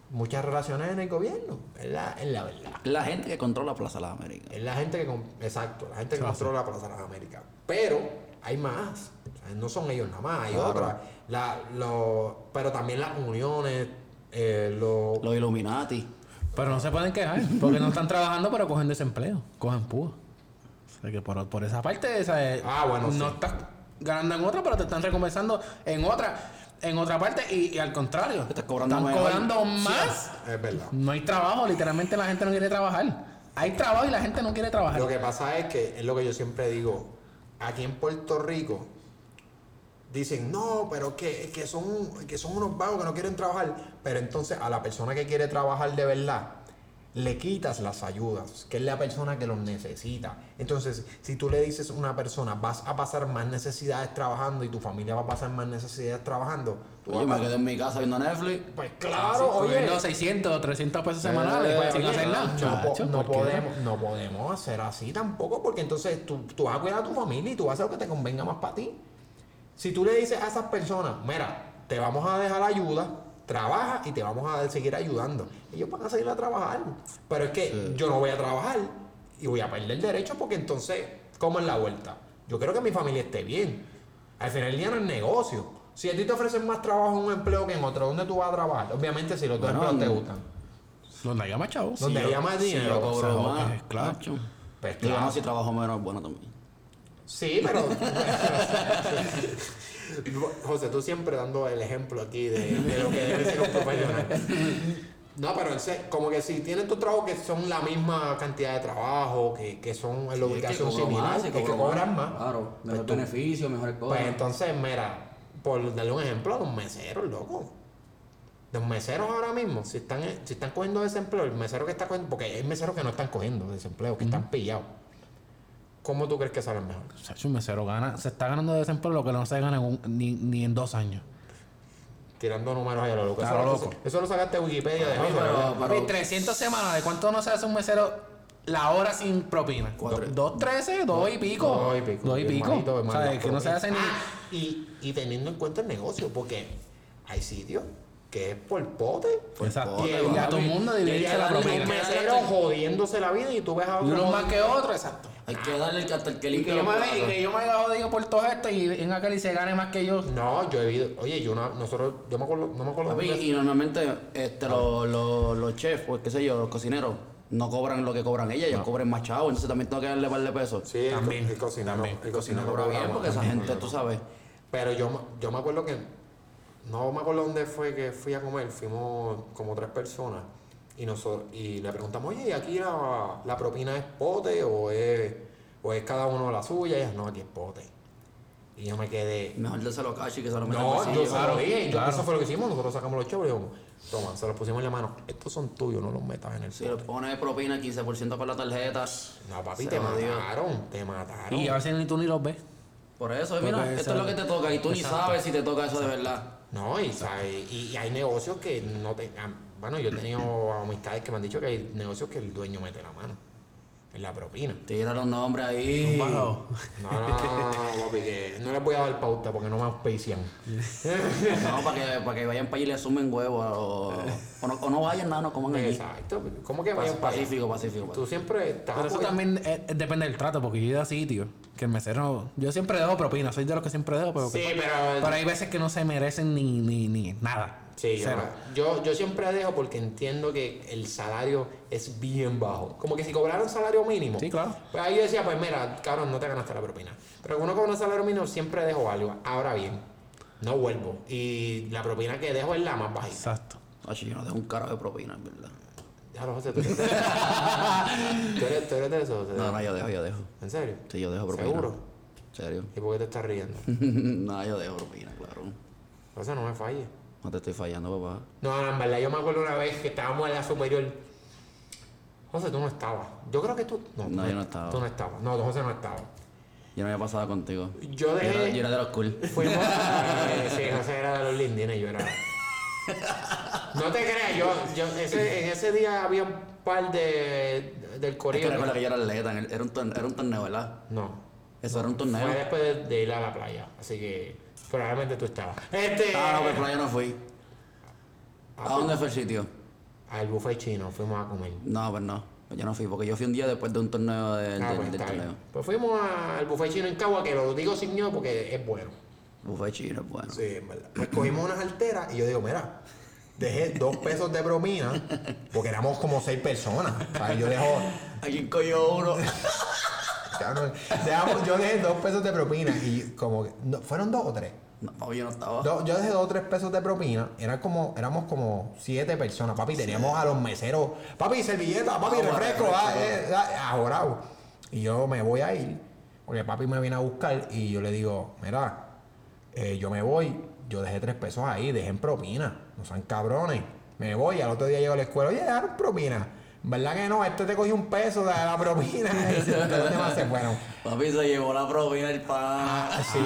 muchas relaciones en el gobierno. Es la, es la verdad. La gente que controla Plaza de las Américas. Es la gente que. con- Exacto, la gente que controla Plaza de las Américas. Pero hay más. O sea, no son ellos nada más, hay Claro. otras. La, lo- pero también las uniones, eh, lo- Los Illuminati. Pero no se pueden quejar, porque no están trabajando, pero cogen desempleo, cogen púa. O sea que por, por esa parte, esa es- Ah, bueno, no sí. estás ganando en otra, pero te están recompensando en otra. en otra parte y, y al contrario. Estás cobrando Están cobrando más. Es verdad. No hay trabajo, literalmente la gente no quiere trabajar. Hay trabajo y la gente no quiere trabajar. Lo que pasa es que es lo que yo siempre digo. Aquí en Puerto Rico dicen, no, pero que, que, son, que son unos vagos que no quieren trabajar. Pero entonces a la persona que quiere trabajar de verdad, le quitas las ayudas, que es la persona que los necesita. Entonces, si tú le dices a una persona, vas a pasar más necesidades trabajando y tu familia va a pasar más necesidades trabajando, tú Oye, vas me quedé en mi casa viendo Netflix. pues claro, oye. Cogiendo 600 o 300 pesos semanales Eh, sin oye, hacer nada. No, Chacho, no podemos, no podemos hacer así tampoco, porque entonces tú, tú vas a cuidar a tu familia y tú vas a hacer lo que te convenga más para ti. Si tú le dices a esas personas, mira, te vamos a dejar ayuda, trabaja y te vamos a seguir ayudando, ellos van a seguir a trabajar. Pero es que yo no voy a trabajar y voy a perder derechos porque entonces, ¿cómo es la vuelta? Yo quiero que mi familia esté bien. Al final del día no es negocio. Si a ti te ofrecen más trabajo en un empleo que en otro, ¿dónde tú vas a trabajar? Obviamente si los dos Bueno, empleos te mm. gustan. Donde haya más chavos. Donde haya más Si dinero. yo cobro o sea, más. claro. Pues claro. no, si trabajo menos, bueno también. Sí, pero. José, tú siempre dando el ejemplo aquí de, de lo que debe ser un profesional. No, pero como que si tienen tu trabajo que son la misma cantidad de trabajo, que, que son en la ubicación similar, que cobran más. Claro, Pues mejor tú- beneficio, mejores cosas. Pues entonces, mira, por darle un ejemplo, los meseros, loco. Los meseros ahora mismo, si están, si están cogiendo desempleo, el mesero que está cogiendo, porque hay meseros que no están cogiendo desempleo, que están pillados. ¿Cómo tú crees que salen mejor? Un mesero gana, se está ganando de desempleo lo que no se gana en un- ni, ni en dos años. Tirando números ahí a lo loco. Eso, Claro, lo- loco. eso lo sacaste de Wikipedia de mí, pero- ¿verdad? Papi, 300 semanales. ¿Cuánto no se hace un mesero la hora sin propina? ¿Dos trece? ¿Dos y pico? Dos y pico. Dos y bien pico. O sea, que no se hace ni... Ah, y, y teniendo en cuenta el negocio, porque hay sitios que es por pote. Exacto. Y, Y a todo el mundo dividirse la y propina. un mesero jodiéndose la vida y tú ves a otro. uno más que otro, exacto. Hay que darle el hasta el que Y limpie que yo me, y que yo me haya jodido por todo esto y en aquel y se gane más que yo. No, yo he visto. Oye, yo una, nosotros, yo me acuerdo, no me acuerdo. Papi, y normalmente este, los, los, los chefs, pues qué sé yo, los cocineros, no cobran lo que cobran ellas, ellos cobran más chavos, entonces también tengo que darle par de pesos. Sí, el, También. co- el cocinero. También. El cocinero cobra bien porque esa gente, tú sabes. Pero yo, yo me acuerdo que. No me acuerdo dónde fue que fui a comer. Fuimos como tres personas. Y, nosotros, y le preguntamos, oye, ¿y aquí la, la propina es pote o es, o es cada uno la suya? Y ella, no, aquí es pote. Y yo me quedé. Mejor dárselo a Cachi que se lo meta al No, yo se lo claro, dije. Claro. Eso fue lo que hicimos. Nosotros sacamos los chavos y dijimos, toma, se los pusimos en la mano. Estos son tuyos, no los metas en el Si le pones propina 15% con la tarjeta. No, papi, se te mataron. Te mataron. Y a veces ni tú ni los ves. Por eso, Porque mira, esto es lo que te toca y tú ni Exacto. sabes si te toca eso de verdad. No, y, ¿sabes? y, y hay negocios que no te. Bueno, yo he tenido amistades que me han dicho que hay negocios que el dueño mete la mano en la propina. Tira los nombres ahí. Bajo. No, no, no, no, papi, que no les voy a dar pauta porque no me auspician. No, para que, para que vayan para allí y le sumen huevos. O, o, no, o no vayan nada, no coman allí. Exacto. ¿Cómo que vayan para? Pacífico, pacífico. Tú siempre estás Pero eso también eh, depende del trato, porque yo he ido a sitios que el mesero. Yo siempre dejo propina, soy de los que siempre dejo, pero, Sí, que- pero. pero hay veces que no se merecen ni, ni, ni nada. Sí, yo, yo, yo siempre dejo porque entiendo que el salario es bien bajo. Como que si cobraran salario mínimo. Sí, claro. Pues ahí yo decía, pues mira, cabrón, no te ganaste la propina. Pero cuando uno cobra un salario mínimo, siempre dejo algo. Ahora bien, no vuelvo. Y la propina que dejo es la más bajita. Exacto. Oye, yo no dejo un carajo de propina, en verdad. Déjalo, José, tú eres ¿Tú eres, tú eres de eso. José? No, no, yo dejo, yo dejo. ¿En serio? Sí, yo dejo propina. ¿Seguro? ¿Serio? ¿Y por qué te estás riendo? no, yo dejo propina, claro. José, no me falles. No te estoy fallando, papá. No, no, en verdad, yo me acuerdo una vez que estábamos en la superior. José, tú no estabas. Yo creo que tú. No, tú yo no estaba. Tú no estabas. No, José no estaba. Yo no había pasado contigo. Yo Yo era, dejé. yo era de los cool. Fuimos. eh, sí, José era de los lindines, yo era. No te creas, yo, yo ese, en ese día había un par de. del Es que corillo. recuerda que yo era atleta, un, torneo, era un torneo, ¿verdad? No. Eso era un torneo. Fue después de, de ir a la playa. Así que probablemente tú estabas. Este. Ah, no, pues por allá no fui. ¿A dónde fue el sitio? Al buffet chino, fuimos a comer. No, pues no. Yo no fui, porque yo fui un día después de un torneo del, Ah, del- pues del torneo. Pues fuimos al buffet chino en Cagua, que lo digo sin miedo porque es bueno. Buffet chino, bueno. Sí, en verdad. Pues cogimos unas alteras y yo digo, mira, dejé dos pesos de bromina porque éramos como seis personas. O sea, yo dejo. Aquí cogió uno. yo dejé dos pesos de propina y como que. no, ¿Fueron dos o tres? No, yo no estaba. Yo, yo dejé dos o tres pesos de propina. Era como, éramos como siete personas, papi. Teníamos a los meseros. Papi, servilleta, papi, Agua, refresco, refresco. ah, eh. Y yo me voy a ir. Porque papi me viene a buscar y yo le digo, mira, eh, yo me voy. Yo dejé tres pesos ahí, dejé en propina. No sean cabrones. Me voy, al otro día llego a la escuela, oye, dejaron propina. ¿Verdad que no? Este te cogió un peso de la propina. Se fueron. Papi se llevó la propina el pan. Ah, sí,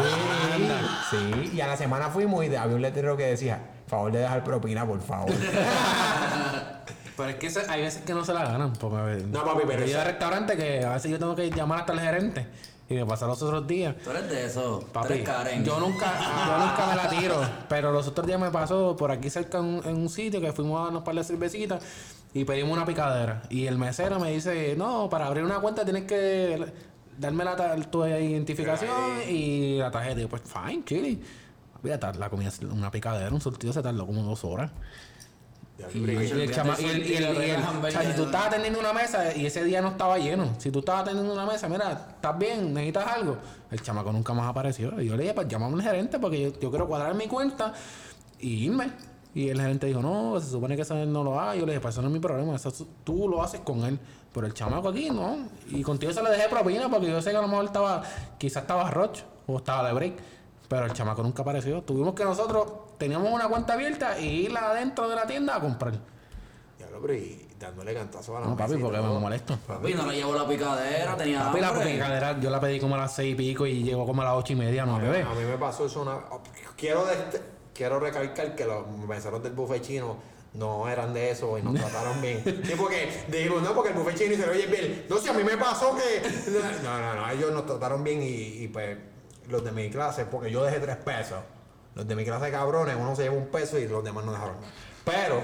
sí. Y a la semana fuimos y había un letrero que decía, favor de dejar propina, por favor. Pero es que hay veces que no se la ganan. Porque, No, papi, pero Yo al restaurante que a veces yo tengo que llamar hasta el gerente. Y me pasa los otros días. Tú eres de esos. Papi, Karen. yo nunca, yo nunca me la tiro. Pero los otros días me pasó por aquí cerca en, un- en un sitio que fuimos a darnos par de cervecitas y pedimos una picadera. Y el mesero me dice, no, para abrir una cuenta tienes que darme la tu identificación y la tarjeta. Y yo, pues, fine, chile. Mira, la comida, una picadera, un surtido se tardó como dos horas. Si tú estabas atendiendo una mesa y ese día no estaba lleno, si tú estabas atendiendo una mesa, mira, estás bien, necesitas algo, el chamaco nunca más apareció. Y yo le dije, pues llámame al gerente porque yo, yo quiero cuadrar mi cuenta y irme. Y el gerente dijo, no, se supone que eso no lo haga. Yo le dije, pues eso no es mi problema, eso es- tú lo haces con él. Pero el chamaco aquí, no. Y contigo se le dejé propina porque yo sé que a lo mejor estaba, quizás estaba Roche o estaba de break. Pero el chamaco nunca apareció. Tuvimos que nosotros teníamos una cuenta abierta y ir adentro de la tienda a comprar. Ya lo, pero y dándole cantazo a la No, papi, porque me molesto. Papi, no le llevó la picadera, tenía Papi, la hambre. picadera yo la pedí como a las seis y pico y llegó como a las ocho y media, nueve. A mí me pasó eso una... Quiero, de- quiero recalcar que los meseros del buffet chino no eran de eso y nos trataron bien. Sí, porque digo, no, porque el buffet chino y se lo oye bien. No, si a mí me pasó que... No, no, no, ellos nos trataron bien y, y, pues los de mi clase, porque yo dejé tres pesos. Los de mi clase cabrones, uno se lleva un peso y los demás no dejaron. Pero,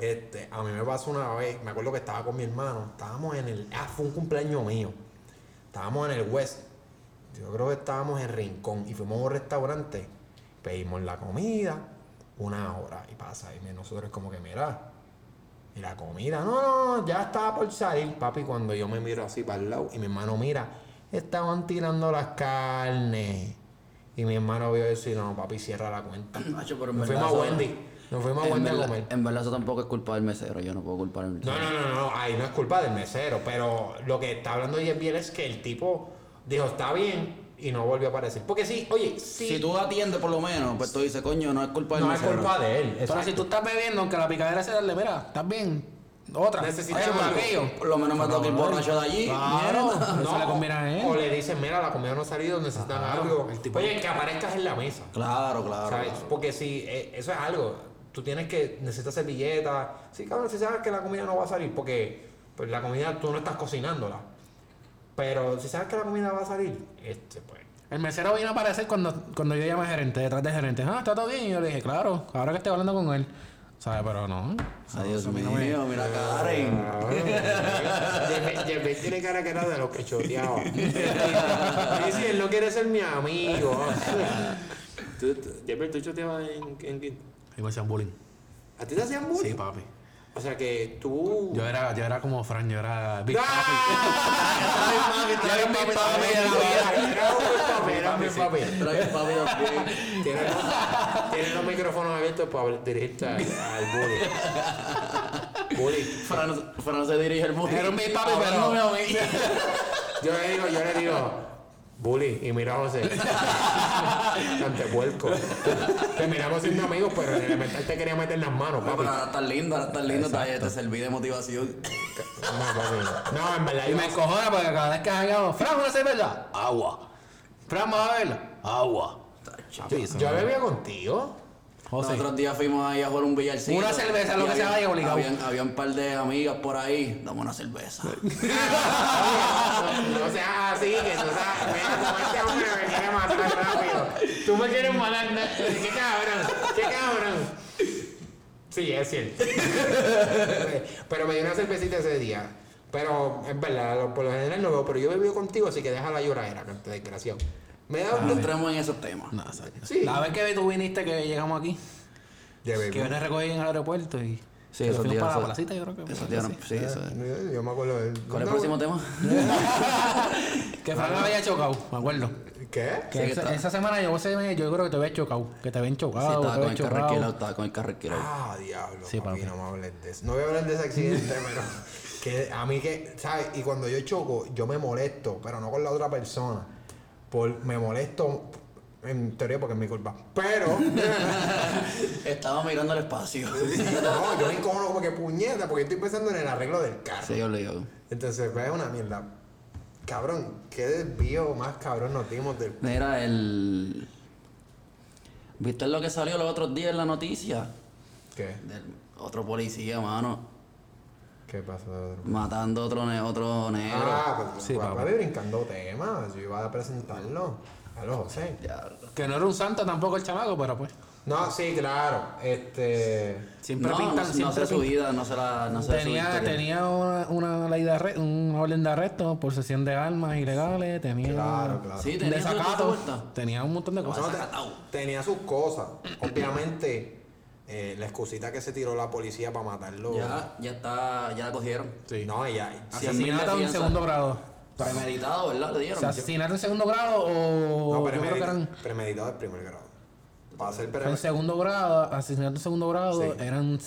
este, a mí me pasó una vez, me acuerdo que estaba con mi hermano, estábamos en el... Ah, fue un cumpleaños mío. Estábamos en el West. Yo creo que estábamos en Rincón y fuimos a un restaurante. Pedimos la comida, una hora y pasa. Y nosotros como que, mira, y la comida, no, no, ya estaba por salir, papi. Cuando yo me miro así para el lado y mi hermano mira, estaban tirando las carnes. Y mi hermano vio eso y no, papi, cierra la cuenta. Nacho, pero en Nos verdad fuimos a eso- Wendy. Nos fuimos a En Wendy a verdad, comer. en verdad eso tampoco es culpa del mesero, yo no puedo culpar al mesero. No, no, no, no, ahí no es culpa del mesero, pero lo que está hablando bien bien es que el tipo dijo, está bien, y no volvió a aparecer. Porque sí, oye, sí, Si tú atiendes por lo menos, pues tú dices, coño, no es culpa del no es mesero. culpa de él. Pero si exacto. tú estás bebiendo, aunque la picadera sea darle, mira, estás bien. Otra. Aquello. Por lo menos me toca ir borracho de allí. Claro, Mierda. eso le conviene a él. O le dicen, mira, la comida no ha salido, necesitan Claro, algo. el tipo- Oye, que aparezcas en la mesa. Claro, claro. ¿sabes? claro. Porque si eh, eso es algo, tú tienes que, necesitas servilleta. Sí, cabrón, si sabes que la comida no va a salir, porque pues, la comida tú no estás cocinándola. Pero si sabes que la comida va a salir, este, pues. El mesero vino a aparecer cuando, cuando yo llamé al gerente, detrás del gerente. Ah, está todo bien. Y yo le dije, claro, ahora que estoy hablando con él. ¿Sabes? Pero no. Ay, Dios a mí mío, no me- mira Karen. Jeffrey tiene cara que era de los que choteaba. Dice, él no quiere ser mi amigo. ¿Tú, tú, Jeffrey, ¿tú choteabas en, en? Y me hacían bullying. ¿A ti te hacían bullying? Sí, papi. O sea que tú... Yo era, yo era como Fran, yo era Big Papi. ¡Ah! Yo era un Big Papi de la vida. Era un Big Papi, era un Big Papi. Papi. Tienes los, micrófonos abiertos para dirigirte al, al bully. Bully. Fran, Fran se dirige el mundo. Era un Big Papi, pero- a mí. Yo le digo, yo le digo, bully, y mira a José. Cante puerco. Que miramos siendo amigos, pero en elemental te quería meter las manos, Pero papi. ahora estás lindo, ahora estás lindo, te, te serví de motivación. No, papi. No, en verdad Y yo me encojona porque cada vez que hagamos, Fran, una cerveza, agua. Fran, vamos a verla, agua. Yo no- bebía contigo. José. Los otros días fuimos ahí a jugar un billarcito. Una cerveza, lo que se había- vaya obligado. Había un par de amigas por ahí. Dame una cerveza. No seas así, que tú sabes, este hombre me quiere matar rápido. Tú me quieres matar, ¿no? qué cabrón, qué cabrón. Sí, es cierto. pero me dio una cervecita ese día. Pero es verdad, por lo general no veo, pero yo he bebido contigo, así que deja la lloradera, canto desgraciado. Me da No entremos en esos temas. No. Sí. La vez que tú viniste que llegamos aquí, Ya que yo te recogí en el aeropuerto y Sí, esos días. para la placita, yo creo que Esos días, sí. sí, eso es. Yo me acuerdo de. ¿Cuál es el No, próximo tema? Que Fran me había chocado, me acuerdo. ¿Qué? Que Sí, esa, esa semana yo, ese- yo creo que te había chocado. Que te habían Sí, chocado. estaba con el carro alquilado, estaba con el carro alquilado. Ah, diablo. Sí, papi, papi. no me hables de eso. No voy a hablar de ese accidente, pero que a mí que, ¿sabes? Y cuando yo choco, yo me molesto, pero no con la otra persona. Por, me molesto, en teoría, porque es mi culpa. Pero, Estaba mirando el espacio. no, yo me encojono como que puñeta, porque estoy pensando en el arreglo del carro. Sí, yo le digo. Entonces, pues es una mierda. Cabrón, qué desvío más cabrón nos dimos del. Mira, el. ¿Viste lo que salió los otros días en la noticia? ¿Qué? Del otro policía, mano. ¿Qué pasó? Matando otro, ne- otro negro. Ah, pues, Sí, pues, papi, brincando temas. Yo iba a presentarlo. A los José. Ya. Que no era un santo tampoco el chamaco, pero pues. No, sí, claro. Este. Siempre no, pintan, no, no siempre sé su vida, no sé la, no sé Tenía, tenía una, una ley de arresto, una orden de arresto por sesión de armas ilegales, tenía Claro, claro. Sí, tenía desacato, tenía un montón de cosas. te- tenía sus cosas. Obviamente, eh, la excusita que se tiró la policía para matarlo. Ya, ya está, ya la cogieron. Sí. No, ella. Asesinato en segundo grado. Premeditado, ¿verdad? Le O dieron. sea, asesinato en segundo grado o No, yo creo que premeditado, eran premeditado de primer grado. Para ser en premeditado. segundo grado, asesinato en segundo grado, Sí. eran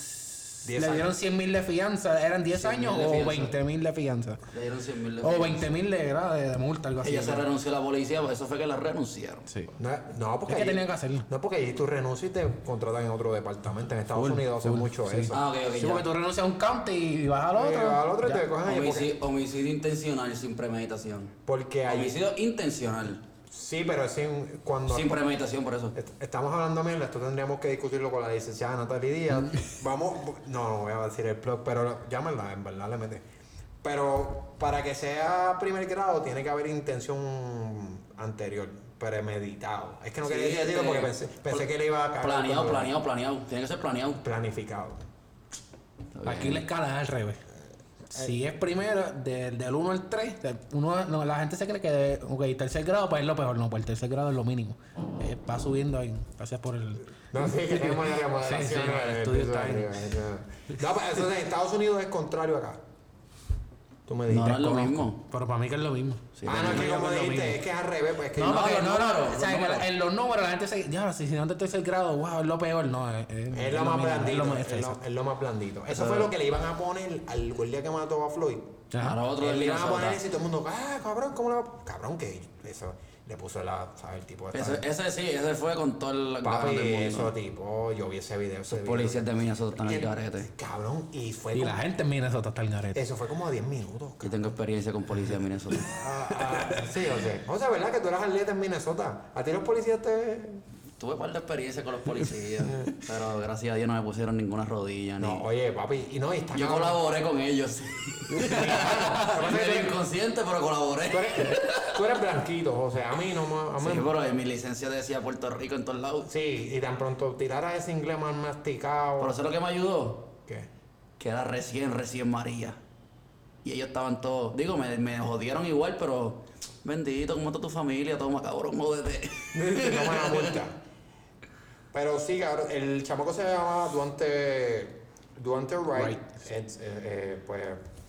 Le dieron años. 100 mil de fianza, eran 10 100.000 años o fianza. 20 mil de fianza. Le dieron 100 mil de O fianza. 20 mil de, de, de multa, algo así. Ella se renunció a la policía, pues eso fue que la renunciaron. Sí. No, no, porque Es que allí- tenían que hacerlo. No, porque allí tú renuncias y te contratan en otro departamento. En Estados Full, Unidos hacen full, mucho sí. eso. Ah, ok, ok. Sí, ya. porque tú renuncias a un county y vas al Y otro. al otro y Ya. te cogen allí. Porque, Homicidio, intencional sin premeditación. porque ahí. Homicidio intencional. Sí, pero es sin, cuando. Sin premeditación, por eso. Est- Estamos hablando mierda, esto tendríamos que discutirlo con la licenciada Natalie Díaz. Vamos, no, no voy a decir el plug, pero llámala, en verdad le mete. Pero para que sea primer grado tiene que haber intención anterior, premeditado. Es que no Sí, quería decirlo este, porque pensé, pensé que le iba a caer. Planeado, planeado, planeado. Tiene que ser planeado. Planificado. Aquí la escala es al revés. Si es primero, del, del 1 al 3, del uno, no, la gente se cree que de, ok, tercer grado pues es lo peor. No, pues el tercer grado es lo mínimo. Eh, va subiendo ahí. Gracias por el. No, sí, que tenemos la remodelación. Sí, sí, el estudio está de ahí. No, pero eso en Estados Unidos es contrario acá. Tú me No, dijiste. no es lo Conozco, mismo. Pero para mí que es lo mismo. Sí, ah, no, es que como lo dijiste, es que es al revés, pues es que No, No, porque no, no, números, o sea, los que números. en los números la gente se. Ya, asesinato de tercer grado, wow, es lo peor. No, es, es, Es lo más mismo, blandito. Es lo más Es lo, lo más blandito. Eso Eso- fue lo que le iban a poner al guardia que mató a Floyd. Los otros le iban a poner eso y todo el mundo, ah, cabrón, ¿cómo le va? Cabrón, que eso le puso la, ¿sabes? El tipo de Ese, ese sí, ese fue con todo el Papi, del mundo. eso tipo, yo vi ese video. Ese video. Policías de Minnesota están en el El- garete. Cabrón, y fue Y como, la gente en Minnesota está en garete. eso fue como a 10 minutos. Yo tengo experiencia con policías de Minnesota. Ah, ah, sí, o sea, o sea, ¿verdad que tú eras atleta en Minnesota? ¿A ti los policías te...? Tuve un par de experiencia con los policías, pero gracias a Dios no me pusieron ninguna rodilla. Ni... No, oye, papi, y no, y está Yo cabrón. colaboré con ellos. Medio inconsciente, pero colaboré. Tú eres, tú eres blanquito, o sea, a mí no mí, Sí, pero en mi licencia decía Puerto Rico en todos lados. Sí, y tan pronto tiraras ese inglés más masticado. Pero eso es lo que me ayudó, ¿Qué? que era recién, recién María. Y ellos estaban todos, digo, me, me jodieron igual, pero bendito, ¿cómo está tu familia? Toma, cabrón, jódete. Te toman la multa. Pero sí, cabrón, el chamaco se llama Duante, Duante Wright. Eh, eh, pues,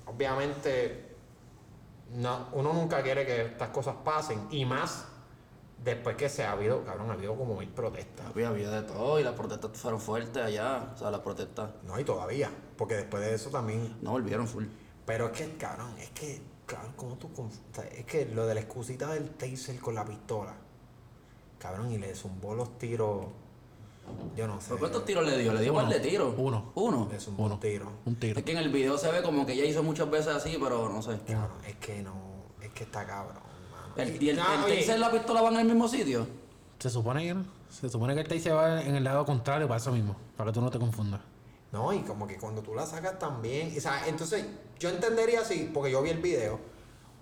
obviamente, no, uno nunca quiere que estas cosas pasen. Y más después que se ha habido, cabrón, ha habido como mil protestas. Había, había de todo y las protestas fueron fuertes allá. O sea, las protestas No, y todavía. Porque después de eso también. no volvieron full. Pero es que, cabrón, es que, cabrón, como tú. es que lo de la excusita del taser con la pistola. Cabrón, y le zumbó los tiros. Yo no sé. ¿Pero cuántos tiros le dio? Le dio un par de tiros. Uno. Uno. Uno. un tiro. Un tiro. Es que en el video se ve como que ella hizo muchas veces así, pero no sé. Cabrón, es que no, es que está cabrón, mano. El, y el, No, el oye, taser y la pistola van en el mismo sitio. Se supone que no. Se supone que el taser va en el lado contrario para eso mismo. Para que tú no te confundas. No, y como que cuando tú la sacas también. O sea, entonces, yo entendería así, porque yo vi el video.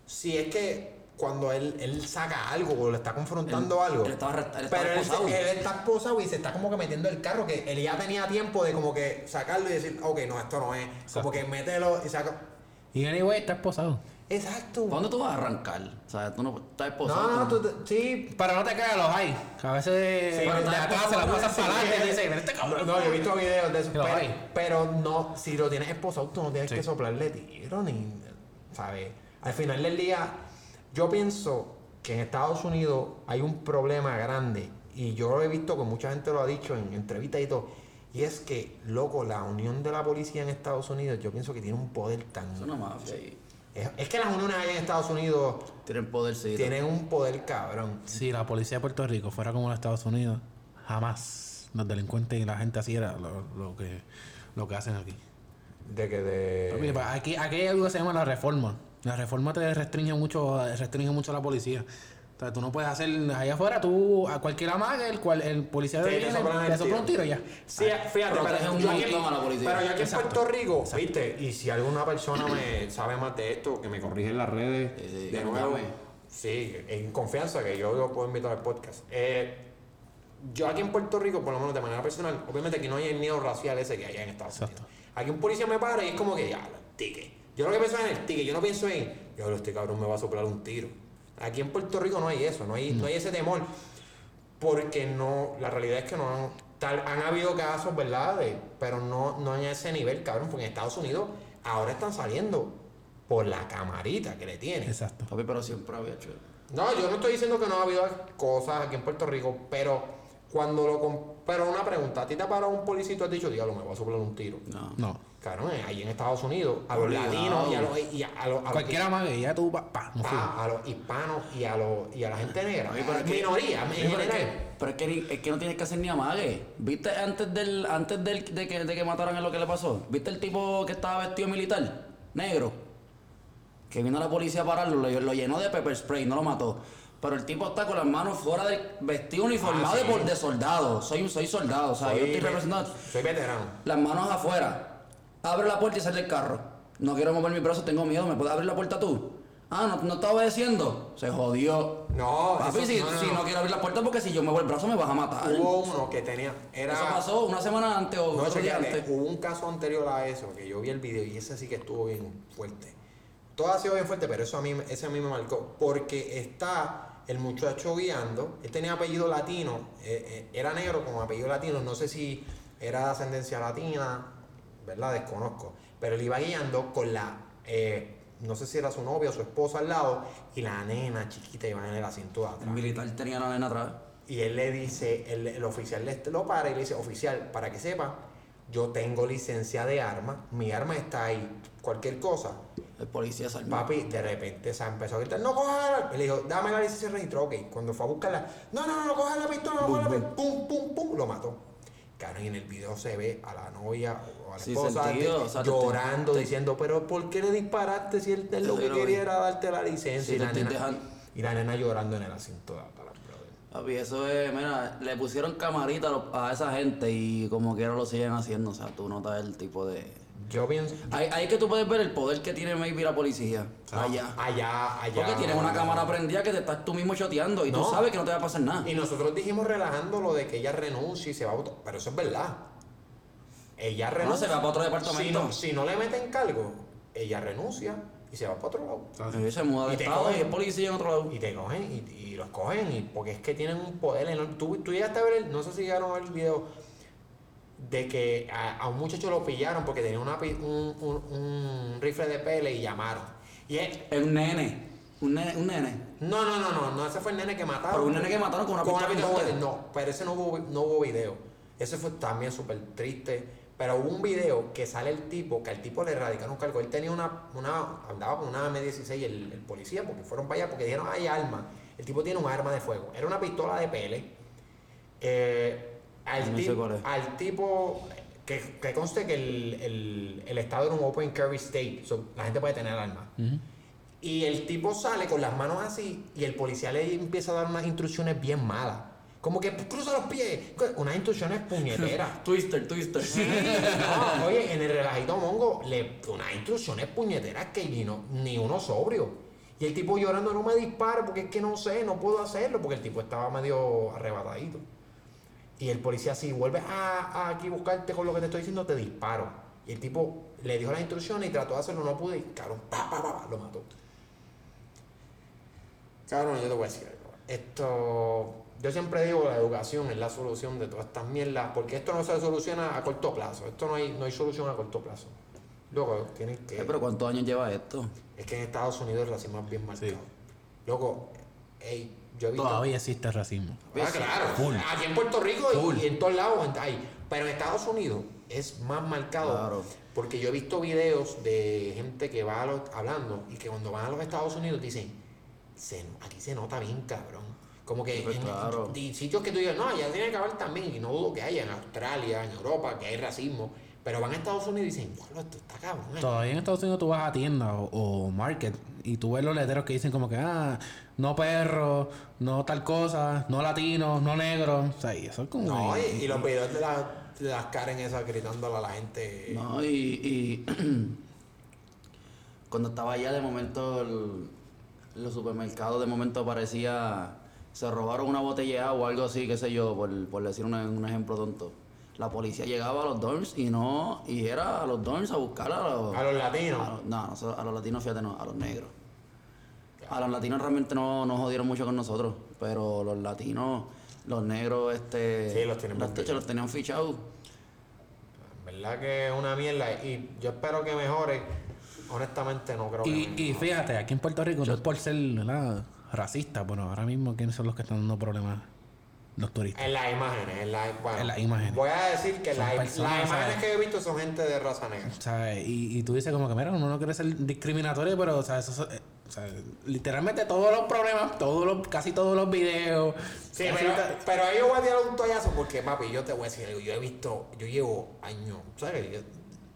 Si es que cuando él, él saca algo o le está confrontando Él- algo. él estaba él estaba pero él, se- esposado. él está esposado y se está como que metiendo el carro, que él ya tenía tiempo de como que sacarlo y decir, ok, no, esto no es. Como Exacto. que mételo y saca. Y anyway, está esposado. Exacto. ¿Cuándo tú vas a arrancar? O sea, tú no estás esposado. No, no, tú tú, te- sí. Pero no te creas los hay. Que a veces Sí, de pero atrás se la pasan sí, para adelante y dicen, este cabrón. No, yo he visto videos de eso. Pero, hay. pero no, si lo tienes esposado, tú no tienes Sí. que soplarle tiro ni. ¿Sabes? Al final del día, yo pienso que en Estados Unidos hay un problema grande. Y yo lo he visto que mucha gente lo ha dicho en entrevistas y todo. Y es que, loco, la unión de la policía en Estados Unidos, yo pienso que tiene un poder tan. Es una mafia y Es, es que las uniones allá en Estados Unidos tienen poder, sí. tienen un poder cabrón. Si la policía de Puerto Rico fuera como en Estados Unidos, jamás los delincuentes y la gente así era lo, lo que, lo que hacen aquí. De que de. Mira, pa- aquí, aquí hay algo que se llama la reforma. La reforma te restringe mucho, restringe mucho a la policía. O sea, tú no puedes hacer allá afuera, tú a cualquier amague, el cual el policía de viene, le sopla un tiro. ya. Sí, fíjate, Protege pero un yo aquí, montón a la policía. pero yo aquí Exacto. en Puerto Rico, Exacto. viste, y si alguna persona me sabe más de esto, que me corrige en las redes, Sí, sí, de nuevo, sí, en confianza, que yo lo puedo invitar al podcast. Eh, yo aquí en Puerto Rico, por lo menos de manera personal, obviamente aquí no hay el miedo racial ese que hay en Estados Exacto. Unidos. Aquí un policía me para y es como que ya, ticket. Yo lo que pienso es en el ticket, yo no pienso en, yo este cabrón me va a soplar un tiro. Aquí en Puerto Rico no hay eso, no hay, no hay ese temor. Porque no, la realidad es que no han, tal, han habido casos, ¿verdad? De- pero no, no en ese nivel, cabrón, porque en Estados Unidos ahora están saliendo por la camarita que le tienen. Exacto. Papi, pero siempre había hecho. No, yo no estoy diciendo que no ha habido cosas aquí en Puerto Rico, pero cuando lo... Pero una pregunta, ¿a ti te ha parado un policía y tú has dicho, diablo, me va a soplar un tiro? No. No. Cabrón, eh, ahí en Estados Unidos, a los Obligado. latinos y a los, y a, a los, a los- Cualquier amague, ya tú, pa, pa, no fui. a, los hispanos y a, los, y a la gente negra. Pero es que- minoría, en pero, es que, pero es que ni- es que no tienes que hacer ni amague. ¿Viste antes del antes del, de, que, de que mataran en lo que le pasó? ¿Viste el tipo que estaba vestido militar? Negro. Que vino la policía a pararlo, lo, lo llenó de pepper spray, no lo mató. Pero el tipo está con las manos fuera del vestido uniformado Ah, sí. de, por- de soldado. Soy, soy soldado, o sea, yo estoy representando Soy veterano. las manos afuera. Abre la puerta y sale del carro. No quiero mover mis brazos, tengo miedo. ¿Me puedes abrir la puerta tú? Ah, no, no está obedeciendo. Se jodió. No, Papi, eso- si, no, no, si no. quiero abrir la puerta porque si yo muevo el brazo me vas a matar. Hubo uno que tenía. Era, Eso pasó una semana antes o No, día antes. hubo un caso anterior a eso, que yo vi el video y ese sí que estuvo bien fuerte. Todo ha sido bien fuerte, pero eso a mí, ese a mí me marcó. Porque está el muchacho guiando, él tenía apellido latino, eh, eh, era negro con apellido latino, no sé si era de ascendencia latina, ¿verdad? Desconozco. Pero él iba guiando con la, eh, no sé si era su novia o su esposa al lado, y la nena chiquita iba en el asiento de El atrás. militar tenía la nena atrás. Y él le dice, el, el oficial le, lo para y le dice, oficial, para que sepa, yo tengo licencia de arma, mi arma está ahí, cualquier cosa. El policía salió. Papi, de repente se empezó a gritar, no coja la... Le dijo, dame la licencia de registro, ok. Cuando fue a buscarla, no, no, no, no coja la pistola, no coja la pistola, pum, pum, pum, lo mató. Cabrón, y en el video se ve a la novia o a la Sí, esposa sentido, de- o sea, te- llorando, te- diciendo, pero ¿por qué le disparaste si él, él lo que quería era darte la licencia? Sí, y, la nena, y la nena llorando en el asiento de brother. Papi, eso es, mira, le pusieron camarita a esa gente y como quiera lo siguen haciendo. O sea, tú notas el tipo de. Yo pienso... Ahí, ahí es que tú puedes ver el poder que tiene maybe la policía. Allá. Allá, allá. Porque tienes una cámara prendida que te estás tú mismo choteando y tú No. sabes que no te va a pasar nada. Y nosotros dijimos relajando lo de que ella renuncie y se va a otro. Pero eso es verdad. Ella renuncia. se va para otro departamento. Si no, si no le meten cargo, ella renuncia y se va para otro lado. Y se muda de Y te estado y cogen. es policía en otro lado. Y te cogen y, y los cogen y porque es que tienen un poder enorme. Tú, tú llegaste a ver, el- no sé si llegaron a ver el video de que a, a un muchacho lo pillaron porque tenía una, un, un- un rifle de pele y llamaron. Y él, Es un nene. Un nene. Un nene. no, no, no, no, no, ese fue el nene que mataron. Pero un nene que mataron con una pistola pistola. gigante. No, pero ese no hubo, no hubo video. Ese fue también súper triste. Pero hubo un video que sale el tipo, que al tipo le radicaron cargo. Él tenía una, una andaba con una M16 el, el policía, porque fueron para allá, porque dijeron, hay arma. El tipo tiene un arma de fuego. Era una pistola de pele. Eh, al, No tipo, al que, que conste que el, el- el estado era un open carry state. so, la gente puede tener armas. Y el tipo sale con las manos así y el policía le empieza a dar unas instrucciones bien malas. Como que cruza los pies. Unas instrucciones puñeteras. Twister, twister. No, oye, en el relajito mongo, le, unas instrucciones puñeteras que ni, no- ni uno sobrio. Y el tipo llorando, no me dispare porque es que no sé, no puedo hacerlo, porque el tipo estaba medio arrebatadito. Y el policía, si vuelves a, a aquí buscarte con lo que te estoy diciendo, te disparo. Y el tipo Le dijo las instrucciones y trató de hacerlo, no pudo y cabrón, pa, pa, pa, pa, lo mató. Cabrón, yo te voy a decir algo. Esto, yo siempre digo la educación es la solución de todas estas mierdas, porque esto no se soluciona a corto plazo. Esto no hay, no hay solución a corto plazo. Loco, tienen que. Eh, pero ¿cuántos años lleva esto? Es que en Estados Unidos el racismo es bien marcado. Loco, ey, yo he visto. Todavía existe racismo. Ah, claro. Full. Aquí en Puerto Rico y- Full. y, en todos lados hay. Pero en Estados Unidos es más marcado. Claro. Porque yo he visto videos de gente que va a los- hablando y que cuando van a los Estados Unidos dicen, se, aquí se nota bien cabrón. Como que pues, en, claro. en sitios que tú dices, no, ya tiene que haber también, y no dudo que haya en Australia, en Europa, que hay racismo. Pero van a Estados Unidos y dicen, "Diablo, esto está cabrón. eh". Todavía en Estados Unidos tú vas a tienda o, o market y tú ves los letreros que dicen como que, ah, no perro, no tal cosa, no latino, no negro. O sea, y eso es como... No, y, y los videos de, la- de las Karen esas gritándole a la gente. No, y, y cuando estaba allá, de momento, el- los supermercados, de momento parecía. Se robaron una botella de agua o algo así, qué sé yo, por, por decir una- un ejemplo tonto. La policía llegaba a los dorms y no. Y era a los dorms a buscar a los. A los latinos. a los- no, nosotros- a los latinos, fíjate, no, a los negros. A los latinos realmente no nos jodieron mucho con nosotros, pero los latinos, los negros, este. Sí, los tienen los, los tenían fichados. verdad que es una mierda y yo espero que mejore. Honestamente no creo que Y, mejore. fíjate, aquí en Puerto Rico no es por ser ¿verdad? racista, bueno, ahora mismo quiénes son los que están dando problemas, los turistas. En las imágenes, en, la- bueno, En las imágenes. Voy a decir que la- personas, las imágenes ¿sabes? que he visto son gente de raza negra. ¿Sabes? Y, y tú dices como que, mira, uno no quiere ser discriminatorio, pero, o sea, eso, eh, o sea, literalmente todos los problemas, todos los, casi todos los videos. Sí, pero, ta- pero ahí yo voy a tirar un toallazo porque, papi, yo te voy a decir algo. Yo he visto, yo llevo años, ¿sabes? Yo-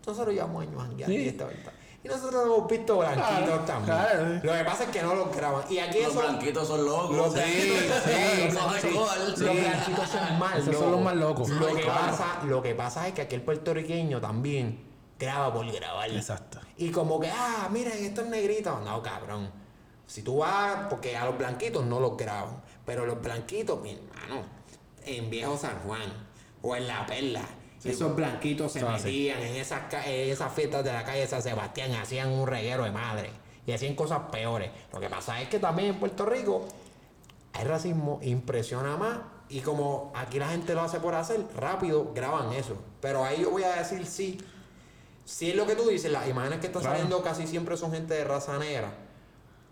nosotros llevamos años jangueando Sí. y esta verdad. Y nosotros hemos visto blanquitos Claro, también. claro. Lo que pasa es que no los graban. Y aquí Los blanquitos son locos. Los blanquitos, sí, Son sí, igual. Los blanquitos son más Esos son los más locos. Lo Ay, que, claro. pasa, lo que pasa es que aquí el puertorriqueño también graba por grabar. Exacto. Y como que, ah, miren, esto es negrito. No, cabrón. Si tú vas, porque a los blanquitos no los graban. Pero los blanquitos, mi hermano, en Viejo San Juan o en La Perla. Esos blanquitos se metían en esas, ca- en esas fiestas de la calle San Sebastián, hacían un reguero de madre y hacían cosas peores. Lo que pasa es que también en Puerto Rico hay racismo, impresiona más. Y como aquí la gente lo hace por hacer, rápido graban eso. Pero ahí yo voy a decir sí. Sí es lo que tú dices, las imágenes que están Claro. saliendo casi siempre son gente de raza negra.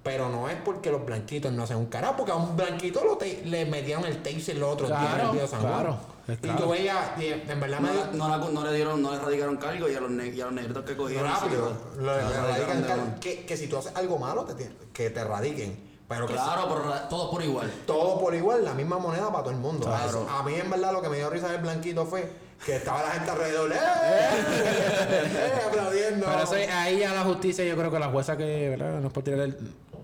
Pero no es porque los blanquitos no hacen un carajo, porque a un blanquito lo te- le metían el taser los otros días en el Claro, video San Juan. claro, Y claro. tú veías, en verdad No, me no, la- no le dieron, no le radicaron cargo y a los, ne- y a los negritos que cogieron. rápido. radicaron radican de una. que, que si tú haces algo malo, te, que te radiquen. Pero que Claro, pero todos por igual. todo por igual, la misma moneda para todo el mundo. Claro. Eso- A mí en verdad lo que me dio risa del blanquito fue que estaba la gente alrededor, ¡eh! ¡eh! aplaudiendo. Pero eso, ahí ya la justicia, yo creo que la jueza que, ¿verdad? No es por tirar el-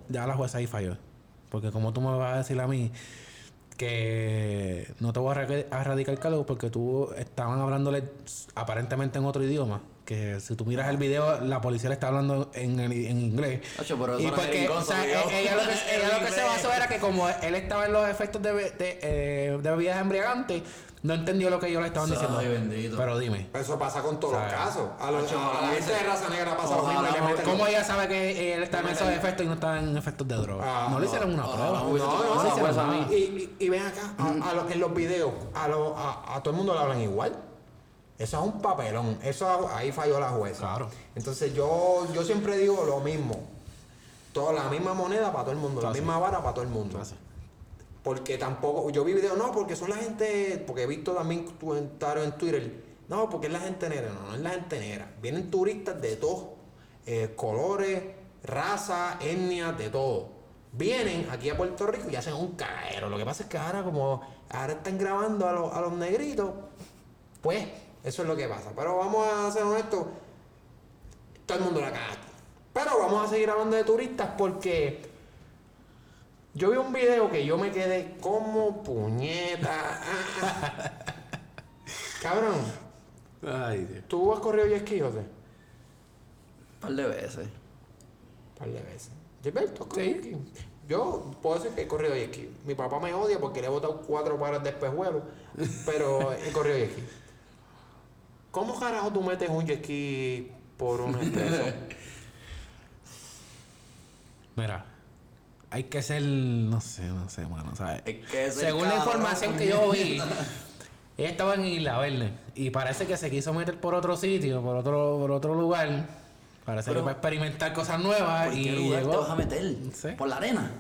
Ya la jueza ahí falló. Porque como tú me vas a decir a mí que no te voy a erradicar- cargo porque tú estaban hablándole aparentemente en otro idioma. Que si tú miras el video, la policía le está hablando en, el- en inglés. Hacho, pero eso y porque, o sea, ella lo que, ella lo que se basó era que como él estaba en los efectos de, de, eh, de bebidas embriagantes, no entendió lo que ellos le estaban Ay, diciendo. bendito. Pero dime. Eso pasa con todos los casos. A, los- Ocho, a la ojalá gente de raza negra pasa lo mismo. ¿Cómo ella sabe que él está en esos efectos y no está en efectos de droga? Ah, no le hicieron una no, prueba. no, No, no, Esa no, jueza no. no. Y, ven acá, a, los- en los videos, a, los- a, a todo el mundo le hablan igual. Eso es un papelón. Eso ahí falló la jueza. Claro. Entonces yo, yo siempre digo lo mismo. Toda la misma moneda para todo el mundo, la misma vara para todo el mundo. Porque tampoco, yo vi videos, no, porque son la gente, porque he visto también comentarios en Twitter, no, porque es la gente negra, no, no es la gente negra. Vienen turistas de todos, eh, colores, raza, etnias, de todo. Vienen aquí a Puerto Rico y hacen un cagadero. Lo que pasa es que ahora como ahora están grabando a, los- a los negritos, pues eso es lo que pasa. Pero vamos a ser honestos, todo el mundo la caga aquí. Pero vamos a seguir hablando de turistas porque yo vi un video que yo me quedé como puñeta. Cabrón, Ay, Dios. ¿tú has corrido jet ski, José? Un par de veces. Un par de veces. Gilberto, ¿has corrido jet ski? Yo puedo decir que he corrido jet ski. Mi papá me odia porque le he botado cuatro pares de espejuelos, pero he corrido jet ski. ¿Cómo carajo tú metes un jet ski por un expreso. Mira, hay que ser, no sé, no sé, mano, ¿sabes? Es que ese Según la información que yo vi, ella estaba en Isla Verde y parece que se quiso meter por otro sitio, por otro, por otro lugar. Parece Pero- que para experimentar cosas nuevas ¿Por y qué lugar llegó. te vas a meter? ¿Por la arena?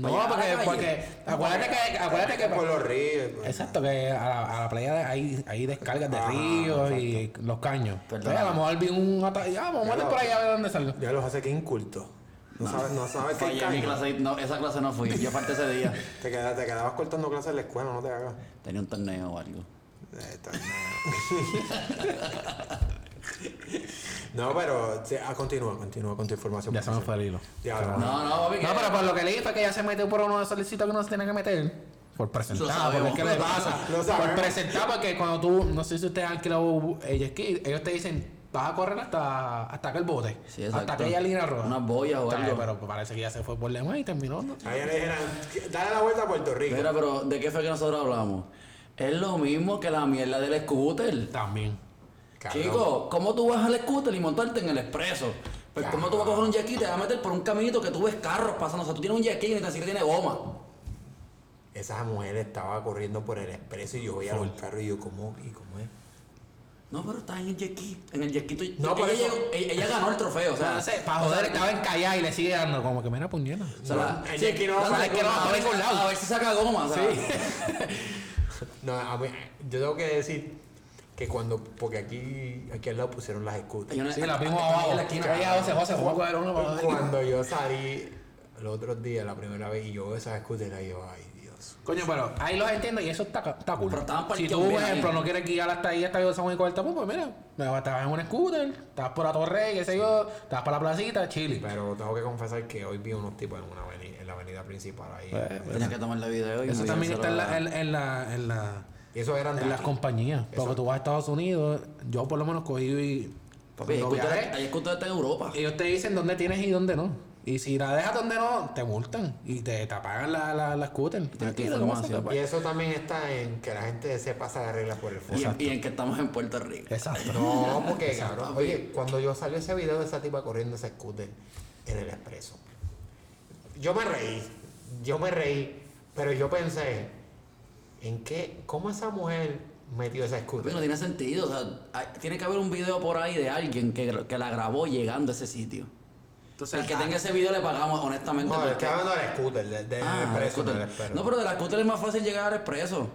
No, ¿Para llegar a porque, porque acuérdate que, acuérdate que por los ríos. pues. Exacto, que a la, a la playa de- hay, hay descargas de Ah, ríos y los caños. Perdón. Entonces, a lo mejor vi un ataque. Ya, vamos a Ya meter por ahí a ver dónde salgo. Ya los hace que inculto. No, sabes, no sabes qué mi clase, no, esa clase no fui. Yo falté ese día. Te, quedas- te quedabas cortando clases en la escuela, no te hagas. Tenía un torneo o algo. Eh, está- No, pero sí, ah, continúa, continúa con tu información. Ya se me fue el hilo. Ya, no. No, no, papi. No, pero por lo que leí fue que ella se metió por uno de esos licitos que no se tiene que meter. Por Lo presentar, sabemos. porque ¿qué le pasa? Lo por presentar, porque cuando tú, no sé si ustedes han alquilado eh, jet ski, ellos te dicen, vas a correr hasta, hasta aquel bote. Sí, exacto. hasta aquella línea roja. Unas boyas o algo. Pero parece que ya se fue por demás y terminó. ¿no? Ahí le dijeron, dale la vuelta a Puerto Rico. Mira, pero ¿de qué fue que nosotros hablamos? Es lo mismo que la mierda del scooter. También. Cabrón. Chico, ¿cómo tú vas al scooter y montarte en el expreso? Pues ¿cómo tú vas a coger un ski y te vas a meter por un caminito que tú ves carros pasando? O sea, tú tienes un ski y ni tan siquiera tiene goma. Esa mujer estaba corriendo por el expreso y yo veía los carros y yo, ¿cómo? ¿Y cómo es? No, pero estás en el jet ski. En el tú- No, por ella, ganó el trofeo, o sea... No sé, para o sea, joder, estaba encallada y le sigue dando como que mira puñeta. o sea, la- El sí, jet ski no a que no va a ver- ningún lado. A ver si saca goma, o sea, No, a mí, yo tengo que decir que cuando, porque aquí, aquí al lado pusieron las scooters. una- Sí, la vimos abajo. en la esquina. José, José, vamos a coger uno para Cuando yo salí los otros días, la primera vez, y yo veo esas scooters, y yo, ay Dios. Coño, pero ahí los entiendo y eso está, está cool. Pero estaban si tú, por ejemplo, ahí. no quieres guiar hasta ahí, hasta yo San Juan y corta, pues mira, me vas estabas en un scooter, estabas por la torre, qué sé yo, estabas para la placita, chile. Pero tengo que confesar que hoy vi unos tipos en una avenida, en la avenida principal ahí. Pues, que tomarle video y Eso también está en la, en, en la, en la, y eso eran en las compañías. Porque Eso- tú vas a Estados Unidos, yo por lo menos cogí y Papi, scooters en Europa. ellos te dicen dónde tienes y dónde no. Y si la dejas donde no, te multan y te, te apagan la, la, la scooter. Pues, Y eso también está en que la gente se pasa las reglas por el Y, fondo. y en que estamos en Puerto Rico. Exacto. No, porque cabrón, oye, cuando yo salió ese video de esa tipa corriendo ese scooter en el expreso, yo me reí, yo me reí, pero yo pensé, ¿en qué, cómo esa mujer metió ese Papi, no scooter? tiene sentido. O sea, hay- tiene que haber un video por ahí de alguien que, que la grabó llegando a ese sitio. Entonces, el que tenga ese video le pagamos, honestamente. No, porque- estoy hablando del scooter, del, del Ah, expreso, scooter. del expreso. No, pero de la scooter es más fácil llegar al expreso.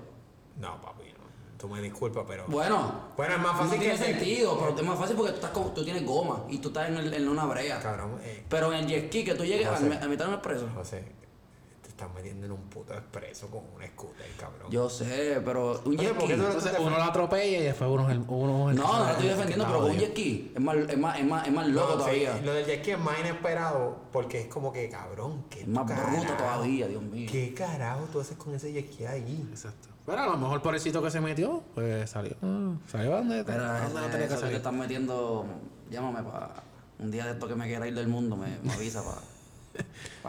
No, papi, no. Tú me disculpas, pero... Bueno, Bueno, es más fácil no tiene que- sentido, pero es más fácil porque tú, estás con- tú tienes goma y tú estás en, el- en una brea. Cabrón, eh, Pero en el jet ski que tú llegues a, a mitad de un expreso. José, te estás metiendo en un puto expreso con un scooter, cabrón. Yo sé, pero un jet ¿por qué ski. tú no- Entonces uno lo atropella y después uno es el. Uno es el No, no lo estoy que defendiendo, pero con un jet ski es más, es más, es más, es más loco No, sí, todavía. lo del jet ski es más inesperado porque es como que, cabrón, ¿qué Es más carajo? bruto todavía, Dios mío. ¿Qué carajo tú haces con ese jet ski ahí? Exacto. Pero a lo mejor por el sitio que se metió, pues salió. ah, salió a donde, Pero a donde no tenía que eso que te salir. están metiendo, llámame para un día de esto que me quiera ir del mundo, me, me avisa para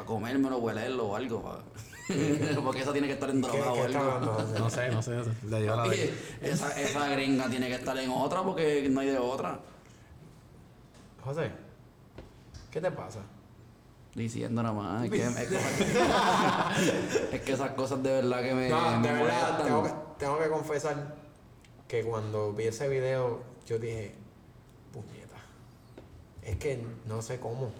comérmelo, huelerlo o algo. pa- Porque eso tiene que estar en ¿Qué, drogado qué o algo. No sé, no sé. Le dio la Oye, esa, esa gringa tiene que estar en otra porque no hay de otra. José, ¿qué te pasa? Diciendo nada más. Es que, es que, es que esas cosas de verdad que me. No, me de verdad, tengo que, tengo que confesar que cuando vi ese video, yo dije, puñeta. Es que no sé cómo.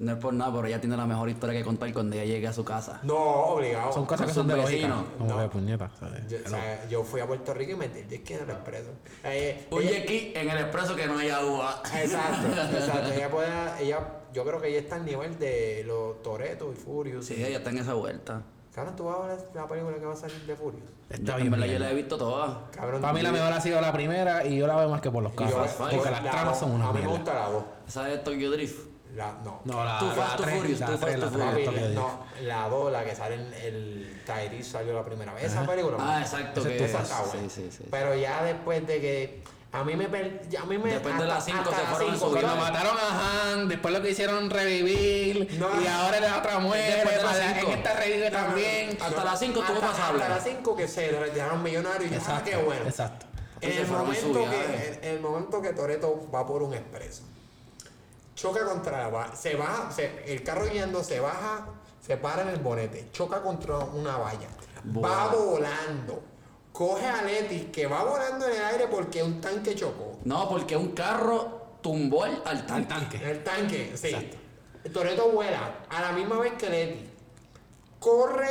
No es por nada, pero ella tiene la mejor historia que contar cuando ella llegue a su casa. No, obligado. Son cosas que son de vecinos. Como No. que puñeta, ¿sabes? Yo, o sea, yo fui a Puerto Rico y metí el jet en el expreso. Eh, Un jet en el expreso que no haya agua. Exacto, exacto. Ella puede, ella, yo creo que ella está al nivel de los Toretos y Furious. Sí, ella está en esa vuelta. Cabrón, tú vas a ver la película que va a salir de Furious. Está bien. yo la he visto toda. Cabrón, Para mí la mejor ha sido la primera y yo la veo más que por los yo-. Fast Porque las la tramas son una A mí me gusta la voz. ¿Esa de Tokyo Drift? La, no. No, la, Too la Fast, la la no, la 2, la que sale en el Tyrese salió la primera vez. Esa película. Ah, exacto. Que esa es. está buena. Sí, sí, sí. Pero ya después de que. A mí me. A mí me Después de las cinco hasta se las fueron cinco, su Cuando vida. cabrón. mataron a Han, después lo que hicieron revivir, No. y ahora la otra muere, después de cinco. en esta revive también. Hasta las cinco estuvo Hasta- pasable. Hasta las 5 que se retiraron millonarios y ya, ah, Exacto, qué bueno. Exacto. En el, momento que, en, en el momento que Toreto va por un expreso, choca contra se baja, se- el carro yendo se baja, se para en el bonete, choca contra una valla, va Volando. coge a Leti que va volando en el aire porque un tanque chocó. No, porque un carro tumbó al, al tanque. Al tanque. En el tanque, sí. Exacto. Toreto vuela a la misma vez que Leti. Corre,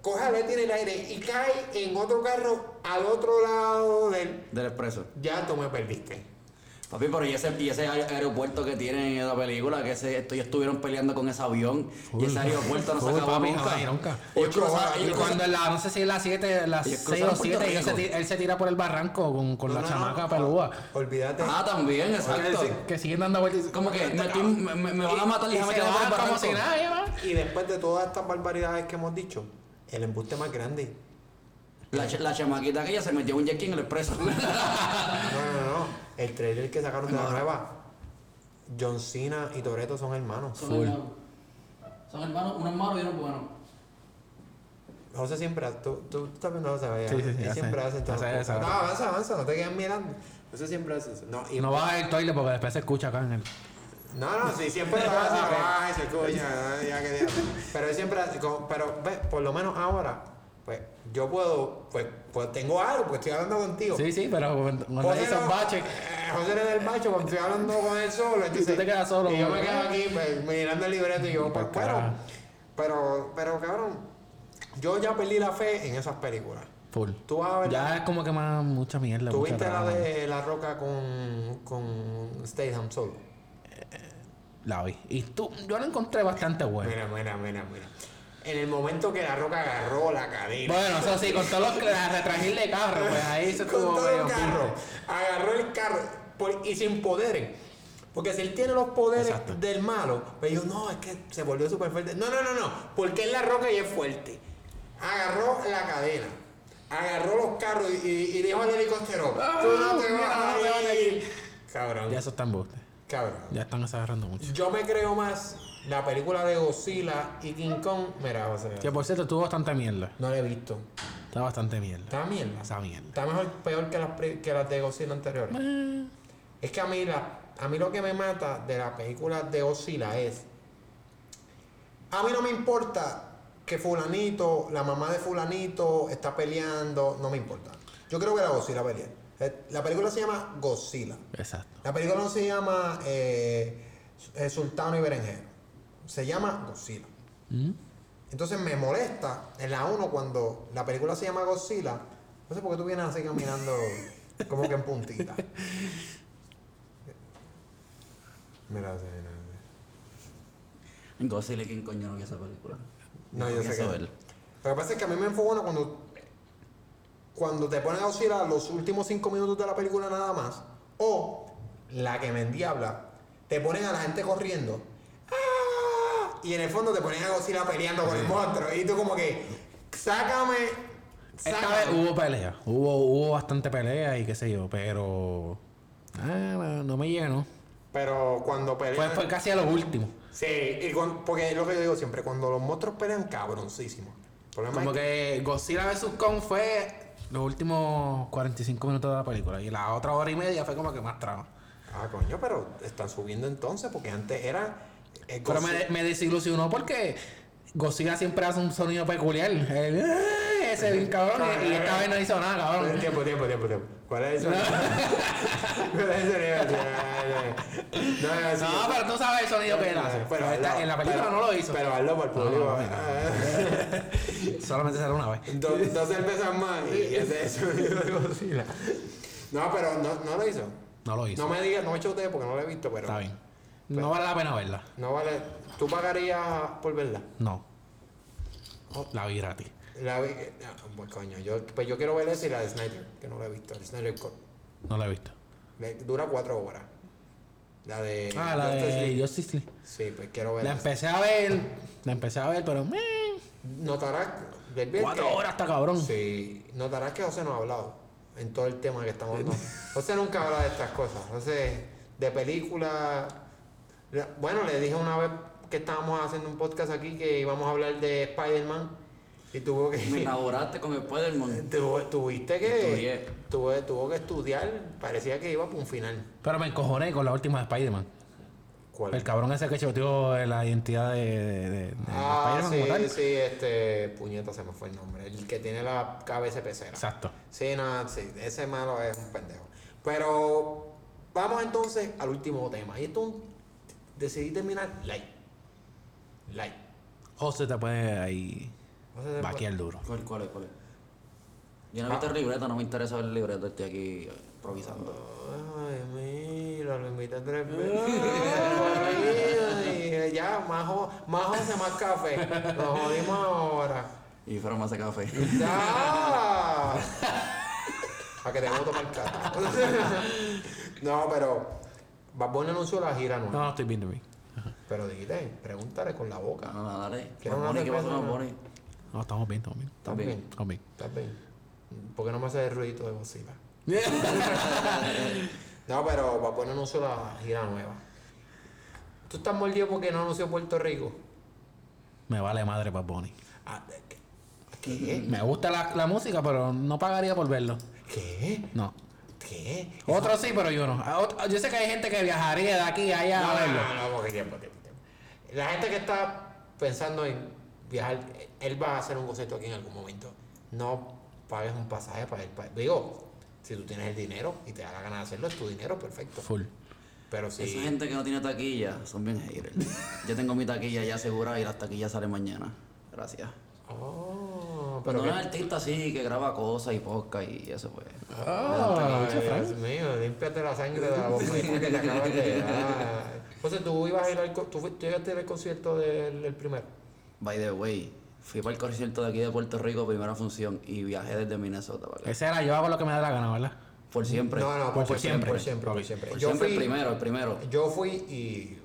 coge a Leti en el aire y cae en otro carro al otro lado del. Del expreso. Ya tú me perdiste. Papi, pero y ese, y ese aer- aeropuerto que tienen en la película, que ese, ellos estuvieron peleando con ese avión y ese aeropuerto no se acabó papi, nunca. ay, nunca. Ellos Y cuando en la, no sé si es la 7, la Ellos 6 cruzaron o 7, Puerto él se, él tira por el barranco con, con No, la no, chamaca no. pelúa. Olvídate. Ah, también, exacto. Que siguen dando vueltas. Como que me, estoy- me- me- me van a matar y y se tirar por el van como barranco. si nada, ya va. Y después de todas estas barbaridades que hemos dicho, el embuste más grande. La, la chamaquita aquella se metió un jet en el expreso. No, no, no. El trailer que sacaron de la nueva. John Cena y Toreto son hermanos. Son hermanos. Son hermanos, uno es malo y uno es bueno. José siempre hace, tú, tú, tú también no lo sabes. Sí, sí, sí, Él siempre hace todo. hace eso. No, avanza, avanza, no te quedes mirando. José siempre hace eso. No, y no vas a ir toile porque después se escucha acá en el. No, no, sí, siempre lo hace, ay, se escucha, ya que diablo. Pero él siempre hace, como- pero ve, por lo menos ahora, pues, yo puedo, pues, pues tengo algo, porque estoy hablando contigo. Sí, sí, pero cuando hay José esos no- baches. eh, José en el bache cuando estoy hablando con él solo. Entonces, tú te quedas solo, Y yo me quedo aquí pues, mirando el libreto y yo, pues, Pues, carajo. Pero, pero, cabrón, yo ya perdí la fe en esas películas. Full. Tú vas a ver. Ya es como que más mucha mierda. ¿Tú viste la de La Roca con, con Statham solo? La vi. Y tú, yo la encontré bastante buena. Mira, mira, mira, mira. En el momento que La Roca agarró la cadena. Bueno, eso sí, con todos los la retragil de carro, pues ahí se con estuvo todo medio el carro. fuerte. Agarró el carro por- y sin poderes. Porque si él tiene los poderes Exacto. del malo, pues yo, no, es que se volvió súper fuerte. No, no, no, no. Porque es la roca y es fuerte. Agarró la cadena. Agarró los carros y, y- dijo al helicóptero, tú no te vas a ir. Cabrón, Ya eso está en bote. cabrón. Ya están agarrando mucho. Yo me creo más la película de Godzilla y King Kong. Mira, José. Que por cierto, tuvo bastante mierda. No la he visto. Está bastante mierda. Está mierda. Esa mierda. Está mejor, peor que las, pre- que las de Godzilla anteriores. Eh, Es que a mí, la, a mí lo que me mata de las películas de Godzilla es. A mí no me importa que Fulanito, la mamá de Fulanito, está peleando. No me importa. Yo creo que la Godzilla pelea. Eh, La película se llama Godzilla. Exacto. La película no se llama eh, Sultano y Berenjeno. Se llama Godzilla. ¿Mm? Entonces me molesta en la 1 cuando la película se llama Godzilla. No sé por qué tú vienes así caminando como que en puntita. Mira, mira. Godzilla, ¿quién coño no vio esa película? No, yo sé que. Lo que pasa es que a mí me enfogona cuando. Cuando te ponen a Godzilla los últimos 5 minutos de la película nada más. O la que me endiabla. Te ponen a la gente corriendo. ¡Ah! Y en el fondo te ponen a Godzilla peleando con el monstruo. Y tú como que. Sácame. Esta sácame". vez hubo pelea. Hubo, hubo bastante pelea y qué sé yo, pero. Ah, no me llenó. Pero cuando pelean. Fue, fue casi a lo último. Sí, y porque es lo que yo digo siempre, cuando los monstruos pelean, cabroncísimo. Como es que Godzilla vs. Kong fue los últimos 45 minutos de la película. Y la otra hora y media fue como que más trama. Ah, coño, pero están subiendo entonces, porque antes era. Pero me, me desilusionó porque Godzilla siempre hace un sonido peculiar. El, "Ah", ese bien cabrón. Y, esta vez no hizo nada, cabrón. Tiempo, tiempo, tiempo, tiempo. ¿Cuál es el sonido? ¿Cuál es el sonido? No, no, no, pero tú sabes el sonido que él hace. Pero esta- en la película pero- no lo hizo. Pero hazlo el público. No, Solamente será una vez. Dos, dos cervezas más y ese es el sonido de Godzilla. No, pero no, no lo hizo. No lo hizo. No me digas, no me chutee porque no lo he visto, pero. Está bien. No vale la pena verla. No vale. ¿Tú pagarías por verla? No. La vi gratis. La vi. ah, pues coño, yo, pues yo quiero ver esa y la de Snyder, que no la he visto. El Snyder Cut. No la he visto. Dura cuatro horas. La de. Ah, la Justice League. de Justice League. Sí, pues quiero La verla. empecé a ver. La empecé a ver, pero. Notarás. cuatro que- horas está cabrón. Sí, notarás que José no ha hablado en todo el tema que estamos hablando. José nunca habla de estas cosas. José, de películas. Bueno, le dije una vez que estábamos haciendo un podcast aquí que íbamos a hablar de Spider-Man. Y tuvo Me que. inauguraste con Spider-Man. tuviste que. Estudié. Tuvo, tuvo que estudiar. Parecía que iba para un final. Pero me encojoné con la última de Spider-Man. ¿Cuál? El cabrón ese que choteó la identidad de, de, de- de Ah, Spider-Man como sí, tal. sí, este. Puñeta se me fue el nombre. El que tiene la cabeza pecera. Exacto. Sí, no, sí, ese malo es un pendejo. Pero vamos entonces al último tema. Y esto un- decidí terminar light. Light. José te puede ahí O sea, vaquear duro. ¿Cuál, cuál es? ¿Cuál es? Yo no he visto el libreto, no me interesa ver el libreto, estoy aquí improvisando. Ay, mira, lo invité tres veces. Ya, más, más José, más café. Nos jodimos ahora. Y fueron más de café. ¡Ya! Para que te vamos a tomar cara. no, pero Bad Bunny anunció la gira No, nueva. no estoy viendo bien. Pero dijiste, pregúntale con la boca. No, no, dale. ¿Quieres Bad una Bunny, ¿Qué cerveza, con no? Bad Bunny? No, estamos bien, estamos bien. ¿Estás bien. Estamos bien. ¿Estás bien? ¿Por qué no me haces el ruidito de bocina? No, pero Bad Bunny anunció la gira nueva. ¿Tú estás mordido porque no anunció Puerto Rico? Me vale madre Bad Bunny. Ah, ¿Qué? ¿Qué? Me gusta la, la música, pero no pagaría por verlo. ¿Qué? No. ¿Qué? Otros sí, pero yo no. A ot- Yo sé que hay gente que viajaría de aquí a allá No, a no, verlo. no, no, porque tiempo, tiempo, tiempo. La gente que está pensando en viajar, él va a hacer un concierto aquí en algún momento. No pagues un pasaje para él. pa- Digo, si tú tienes el dinero y te da la gana de hacerlo, es tu dinero, perfecto. Full. Pero si... Esa gente que no tiene taquilla son bien haters. Yo tengo mi taquilla ya asegurada y las taquillas salen mañana. Gracias. Oh, Pero no que- es artista así que graba cosas y podcast y eso pues. Ay, Dios mío, límpiate la sangre de la boca que te acabas de dar. Entonces, tú ibas a ir al... ¿Tú, tú llegaste al concierto del, del primero? By the way, fui para el concierto de aquí de Puerto Rico, primera función, y viajé desde Minnesota para acá. Ese era, yo hago lo que me da la gana, ¿verdad? Por siempre. No, no, por, Por siempre, siempre. por siempre, por siempre. Por Yo siempre fui, el primero, el primero. yo fui y...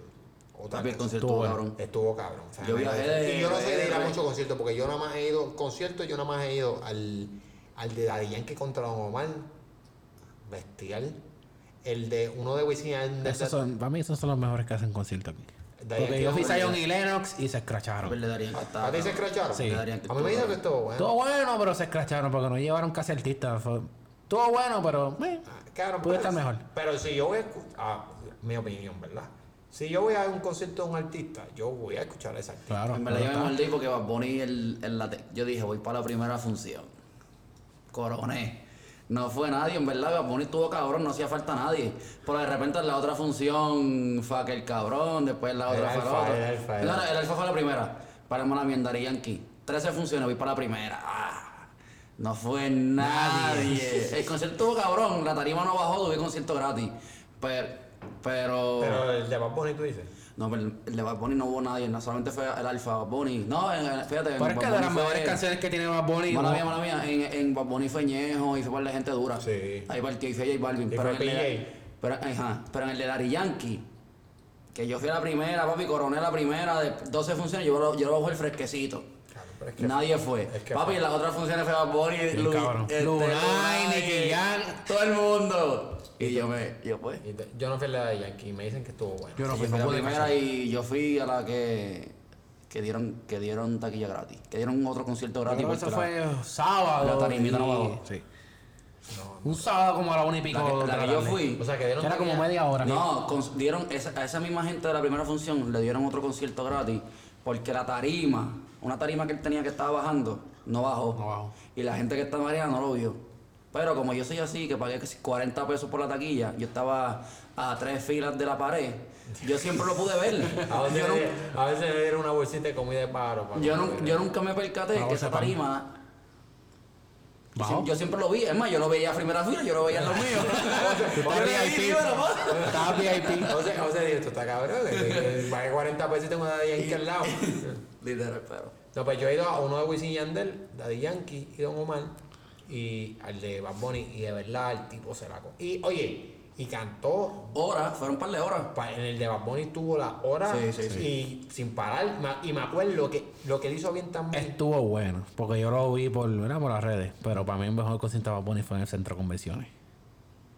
Otra Papi, el concierto, Estuvo cabrón. Estuvo cabrón. o sea, Yo viajé de- Y yo no sé de ir a muchos conciertos, porque yo nada más he ido, conciertos, yo nada más he ido al, al de Daddy Yankee contra Don Omar, bestial. El de uno de Wisin Esos son, para mí esos son los mejores que hacen conciertos aquí. Porque yo fui. Zion y Lennox y se A escracharon. ver, le darían ¿A ti se escracharon? Sí. A mí me dijo que estuvo, bueno. Estuvo bueno, pero se escracharon porque no llevaron casi artistas. Fue- Estuvo bueno, pero... eh, Puede pero- estar mejor. Pero si yo voy a ah, mi opinión, ¿verdad? Si yo voy a un concierto de un artista, yo voy a escuchar a ese artista. Claro. En verdad yo me mordí porque Bad Bunny el, el late- Yo dije, voy para la primera función. Coroné. No fue nadie, en verdad. Bad Bunny estuvo cabrón, no hacía falta nadie. Pero de repente en la otra función fue aquel cabrón, después la El otra fue Alfa, la otra. el Alfa, el no, el alfa fue la primera. Paremos la mierda de Yankee. 13 funciones, voy para la primera. Ah, no fue nadie. El concierto estuvo cabrón, la tarima no bajó, tuve concierto gratis. Pero. Pero. Pero el de Bad Bunny, tú dices. No, pero el el de Bad Bunny no hubo nadie, no solamente fue el Alfa Bad Bunny. No, en- en- fíjate. en Pero es que de las mejores canciones que tiene Bad Bunny... Mala no- mía, mala mía. En, en Bad Bunny fue Ñejo y fue par de gente dura. Sí. Ahí partió y fue J Balvin. Y pero, fue en el pero, ajá, pero en el de Dari Yankee, que yo fui a la primera, papi, coroné la primera de 12 funciones, yo lo, yo lo bajo el fresquecito. Es que Nadie fue. es que papi, en las otras funciones fue Bad Bunny, Lu- cabrón. este, Lunay, Nicky Jam. todo el mundo. Y yo me, yo pues. Y te- yo no fui a la de Yankee y me dicen que estuvo bueno. Yo no Yo fui, no la primera y yo fui a la que, que dieron que dieron taquilla gratis. Que dieron otro concierto Yo gratis. que eso la- fue sábado. la tarimita no bajó. Sí. Un sábado como a la una y pico. la que, la de que yo fui. O sea, que dieron Que era como media hora. No, con- dieron esa- a esa misma gente de la primera función le dieron otro concierto gratis porque la tarima, una tarima que él tenía que estaba bajando, no bajó. No bajó. Y la gente que estaba arriba no lo vio. Pero como yo soy así, que pagué casi 40 pesos por la taquilla, yo estaba a tres filas de la pared, yo siempre lo pude ver. A veces, yo, nu- a veces le dieron una bolsita de comida de paro. para yo, nunca me percaté Una que esa tarima... Yo, siempre lo vi, es más, yo lo veía a primera fila, yo lo veía en los míos. Tú Yo estabas le VIP. di, dímelo, pa. Estabas VIP. O sea, o sea, esto está cabrón. que- que Pagué 40 pesos y tengo una de Yankee al lado. Literal, pero... No, pues yo he ido a uno de Wisin y Yandel, Daddy Yankee y Don Omar, y al de Bad Bunny, y de verdad el tipo se la co- Y oye, y cantó, Horas, fueron un par de horas. pa- en el de Bad Bunny tuvo la hora Sí, sí, sí. y sin parar. ma- Y me acuerdo que lo que él hizo bien también. Estuvo bueno, porque yo lo vi por, ¿verdad? por las redes, pero para mí el mejor concierto de Bad Bunny fue en el centro de convenciones.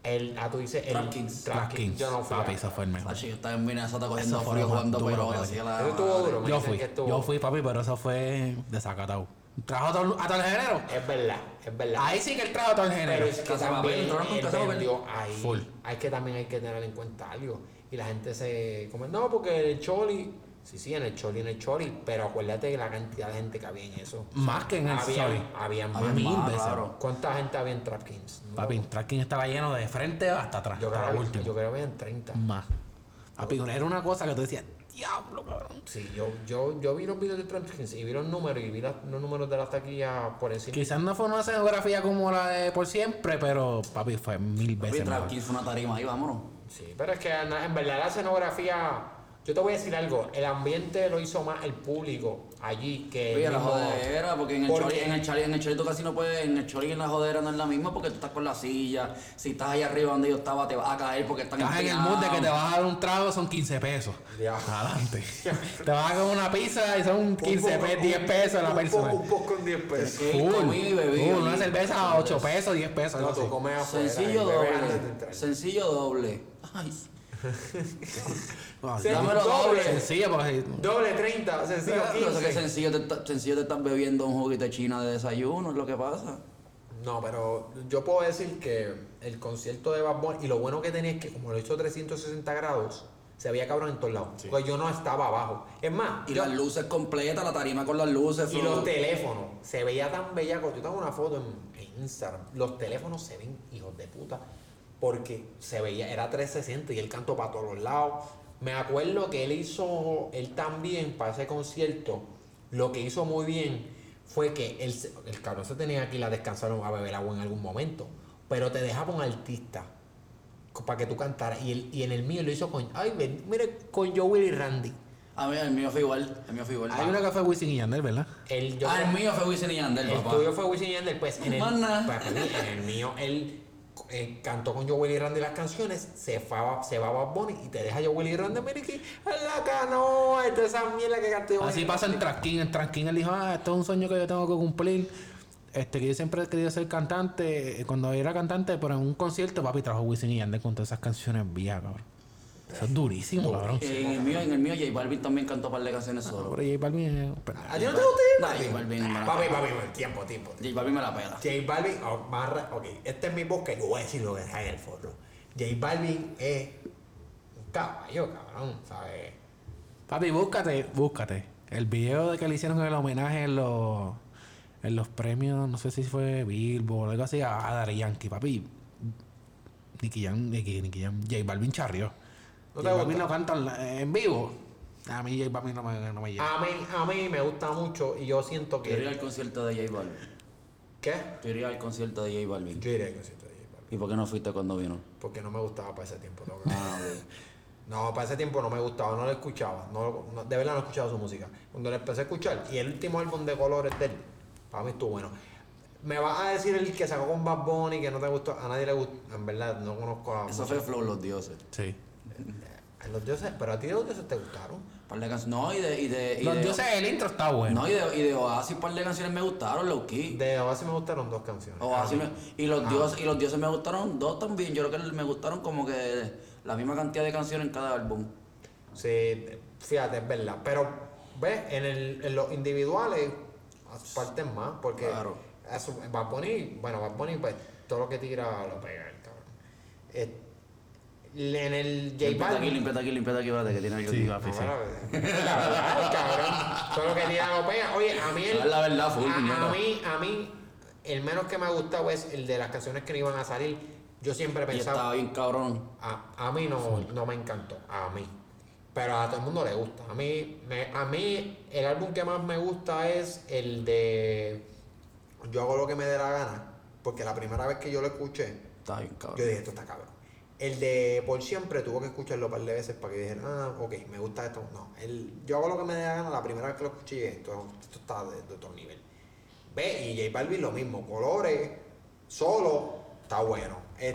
El, ah, tú dices, el Trap Kings. Trap Trap Kings. Yo no fui. Papi, a- eso fue el mejor. Macho, yo estaba en Minnesota cogiendo Eso fue frío lo más jugando duro, pelota papi. así a la Eso estuvo duro, me Yo dicen fui, que estuvo- yo fui, papi, pero eso fue desacatado. Trajo a todo, a todo el género. Es verdad, es verdad. Ahí sí que él trajo a todo el género. Pero es que Casa también él vendió ahí. Full. Hay que también hay que tener en cuenta algo. Y la gente se come, no, porque el Choli, sí, sí, en el Choli, en el Choli, pero acuérdate de la cantidad de gente que había en eso. Más que en el había, Choli. Había Había más. mil veces. claro. ¿Cuánta gente había en Trap Kings? No, Papi, el tracking estaba lleno de frente hasta atrás. yo, hasta creo, que- último. yo creo que habían 30. Más. Papi, era una cosa que tú decías, diablo, cabrón. Sí, yo, yo, yo vi los videos de Kings y vi los números y vi la- los números de las taquillas por encima. Quizás no fue una escenografía como la de por siempre, pero papi fue mil Papi, veces. Kings fue una tarima ahí, vámonos. Sí, pero es que en en verdad la escenografía, yo te voy a decir algo, el ambiente lo hizo más el público allí que Oye, el la mismo- jodera, porque en el, Porque- choli, en el choli, en el choli tú casi no puedes, en el choli y en la jodera no es la misma porque tú estás con la silla, si estás ahí arriba donde yo estaba te vas a caer porque están Estás en el mood de que te vas a dar un trago, son 15 pesos. Ya. Adelante. te vas a comer una pizza y son Un 15 poco- pesos, 10 pesos la persona. Un poco con 10 pesos. Sí, comida y bebida. Full, una cerveza a 8 pesos, 10 pesos. No, tú comes afuera. Sencillo y bebes antes de doble. entrar. Sencillo doble. Ay, No, Sí, dámelo doble. doble. Sencillo, porque Doble 30, sencillo Claro, eso que 15. sencillo te, está- sencillo te estás bebiendo un juguito de china de desayuno, es lo que pasa. No, pero yo puedo decir que el concierto de Bad Bunny, y lo bueno que tenía es que como lo hizo 360 grados, se veía cabrón en todos lados. Porque yo no estaba abajo. Es más, Y yo- las luces completas, la tarima con las luces. y los teléfonos, se veía tan bellaco. Yo tengo una foto en, en Instagram. Los teléfonos se ven hijos de puta. Porque se veía, era 360 y él cantó para todos los lados. Me acuerdo que él hizo, él también para ese concierto, lo que hizo muy bien fue que él, el cabrón se tenía que ir a descansar o a beber agua en algún momento. Pero te dejaba un artista para que tú cantaras. Y, el- y en el mío lo hizo con, ay, mire, con Joel y Randy. A mí, el mío fue igual. El mío fue igual. hay una que fue Wisin y Yandel, ¿verdad? El, yo ah, el mío fue Wisin y Yandel, el papá. tuyo fue Wisin y Yandel, pues en el, pues, para mí, en el mío, él eh, cantó con Joel y Randy las canciones, se, fa, se va a Bad Bunny y te deja Joel y Randy, aquí, en la canoa, toda esa mierda que Joel Así pasa Randy. Traskin. En Traskin él dijo, ah, esto es un sueño que yo tengo que cumplir. Este, que yo siempre he querido ser cantante. Cuando era cantante, pero en un concierto, papi, trajo Wisin y Yandel con todas esas canciones viejas, cabrón. Eso es durísimo, cabrón. En el mío, en el mío, J Balvin también cantó un par de canciones Pero solo. J Balvin es. ¿A ti no te gusta J Balvin? J Balvin me la Papi, pela. papi, tiempo, tiempo. tiempo. J Balvin me la pela. J Balvin, oh, ok, este es mi bosque, yo voy a decir lo que está en el forro. J Balvin es un caballo, cabrón, ¿sabes? Papi, búscate, búscate. El video de que le hicieron el homenaje en los, en los premios, no sé si fue Billboard o algo así, a, a Daddy Yankee, papi. Nicky Jam, Nicky, Nicky Jam, J Balvin charrió. ¿No J te Balvin gusta? lo canta en, la- en vivo. A mí J Balvin no me, no me llega. A mí, a mí me gusta mucho y yo siento Yo iría que... al concierto de J Balvin. ¿Qué? Yo iría al concierto de J Balvin. Yo iré al concierto de J Balvin. ¿Y por qué no fuiste cuando vino? Porque no me gustaba para ese tiempo. que- Ah. No, para ese tiempo no me gustaba, no lo escuchaba. No, no- de verdad no escuchaba su música. Cuando le empecé a escuchar, y el último álbum de colores de él, para mí estuvo bueno. Me vas a decir el que sacó con Bad Bunny que no te gustó, a nadie le gustó. En verdad, no conozco a. Eso fue Flow Los Dioses. Sí. A los dioses, pero a ti los dioses te gustaron. Par de canciones. No, y de. Y de y Los de- dioses del intro está bueno. No, y de, y de Oasis, par de canciones me gustaron, low key. De Oasis me gustaron dos canciones. Oasis A me- mí. y los Ah. dioses y los dioses me gustaron dos también. Yo creo que me gustaron como que la misma cantidad de canciones en cada álbum. Sí, fíjate, es verdad. Pero, ves, en, el, en los individuales, parten más, porque Claro. eso, Bad Bunny, bueno, Bad Bunny, pues todo lo que tira lo pega, el cabrón. En el J Limpiate aquí, Balvin. limpiate aquí, limpiate aquí, espérate, que tiene algo Sí. aquí. Bueno, la verdad, cabrón. Todo lo que tira lo pega. Oye, a mí el, Es la verdad, full, a, a mí, a mí, el menos que me ha gustado es el de las canciones que no iban a salir. Yo siempre pensado. estaba bien cabrón. A, a mí no, no me encantó, a mí. Pero a todo el mundo le gusta. A mí, me- a mí el álbum que más me gusta es el de Yo hago lo que me dé la gana. Porque la primera vez que yo lo escuché, Estaba bien cabrón. yo dije, esto está cabrón. El de Por Siempre tuvo que escucharlo un par de veces para que dijera, ah, ok, me gusta esto. No, el Yo hago lo que me dé la gana, la primera vez que lo escuché, esto, esto está de, de otro nivel. Ve, y J Balvin lo mismo, colores, solo, está bueno. Eh,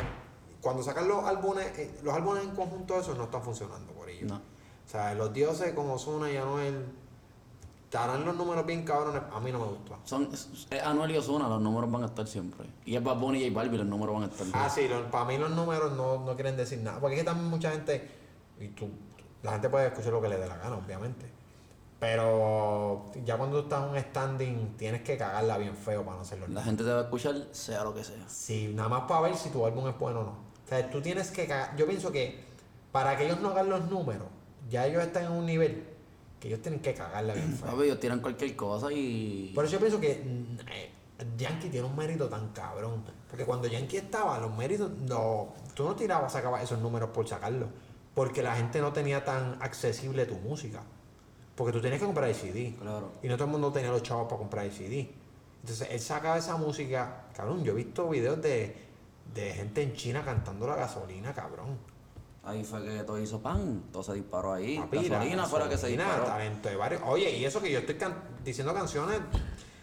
cuando sacan los álbumes, eh, los álbumes en conjunto esos no están funcionando por ello. No. O sea, los dioses como Ozuna y Anuel, estarán los números bien cabrones, a mí no me gustó. Son, es, Anuel y Ozuna, los números van a estar siempre. Y es Bad Bunny y J Balvin, los números van a estar. Ah, sí, lo- para mí los números no, no quieren decir nada. Porque es que también mucha gente, y tú, la gente puede escuchar lo que le dé la gana, obviamente. Pero ya cuando tú estás en un standing, tienes que cagarla bien feo para no hacerlo. La gente te va a escuchar, sea lo que sea. Sí, nada más para ver si tu álbum es bueno o no. O sea, tú tienes que cagar. Yo pienso que para que ellos no hagan los números, ya ellos están en un nivel que ellos tienen que cagarla bien feo. Papi, ellos tiran cualquier cosa y. Por eso yo pienso que mm, eh, Yankee tiene un mérito tan cabrón. Porque cuando Yankee estaba, los méritos, no, tú no tirabas, sacabas esos números por sacarlos. Porque la gente no tenía tan accesible tu música. Porque tú tenías que comprar el CD. Claro. Y no todo el mundo tenía los chavos para comprar el CD. Entonces él sacaba esa música, cabrón. Yo he visto videos de, de gente en China cantando la gasolina, cabrón. Ahí fue que todo hizo pan, todo se disparó ahí. Papi, la gasolina fuera que se disparó. talento de varios. Oye, y eso que yo estoy can- diciendo canciones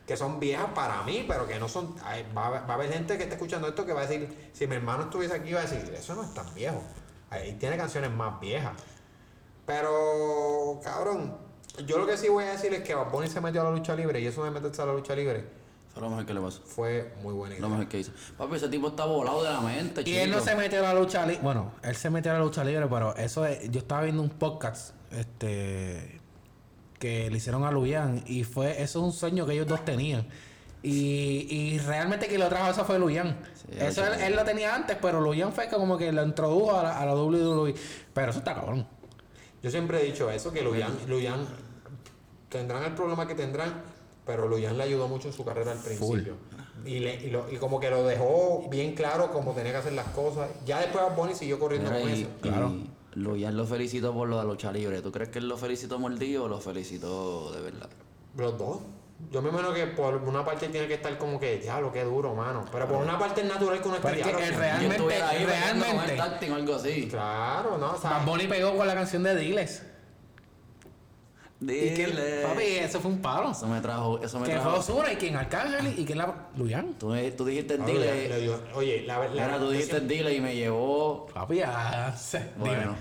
que son viejas para mí, pero que no son. Va a, haber- va a haber gente que está escuchando esto que va a decir, si mi hermano estuviese aquí, va a decir, eso no es tan viejo. Ahí tiene canciones más viejas. Pero, cabrón, yo lo que sí voy a decir es que Bad Bunny se metió a la lucha libre y eso de meterse a la lucha libre Fue lo mejor que le pasó. fue muy buena Lo idea. mejor que hizo. Papi, ese tipo está volado de la mente, Y él no chico. se metió a la lucha libre. Bueno, él se metió a la lucha libre, pero eso es. Yo estaba viendo un podcast este que le hicieron a Luyan y fue. Eso es un sueño que ellos dos tenían. Y, y realmente quien lo trajo eso fue Luyan. Sí, eso él lo tenía antes, pero Luyan fue como que lo introdujo a la, a la WWE. Pero eso está cabrón. Yo siempre he dicho eso, que Luyan, Luyan tendrán el problema que tendrán, pero Luyan le ayudó mucho en su carrera al principio. Y, le, y, lo- y como que lo dejó bien claro cómo tenía que hacer las cosas. Ya después Bad Bunny siguió corriendo Mira, con y, eso. Claro. y Luyan lo felicitó por lo de lucha libre. ¿Tú crees que él lo felicitó mordido o lo felicitó de verdad? Los dos. Yo me imagino que por una parte tiene que estar como que, diablo, qué duro, mano. Pero por una parte es natural que uno esté que Realmente, ahí bailando con el realmente. algo así. Claro, ¿no? O sea, Bad Bunny pegó con la canción de Diles. Y que, papi, eso fue un palo. Eso me trajo, eso me Que fue trajo. Osuna y quien Arcángel y quien la. Luyan. Tú, tú dijiste no, dile. oye, la verdad. Tú dijiste dile y me llevó. Papi, dime. Bueno.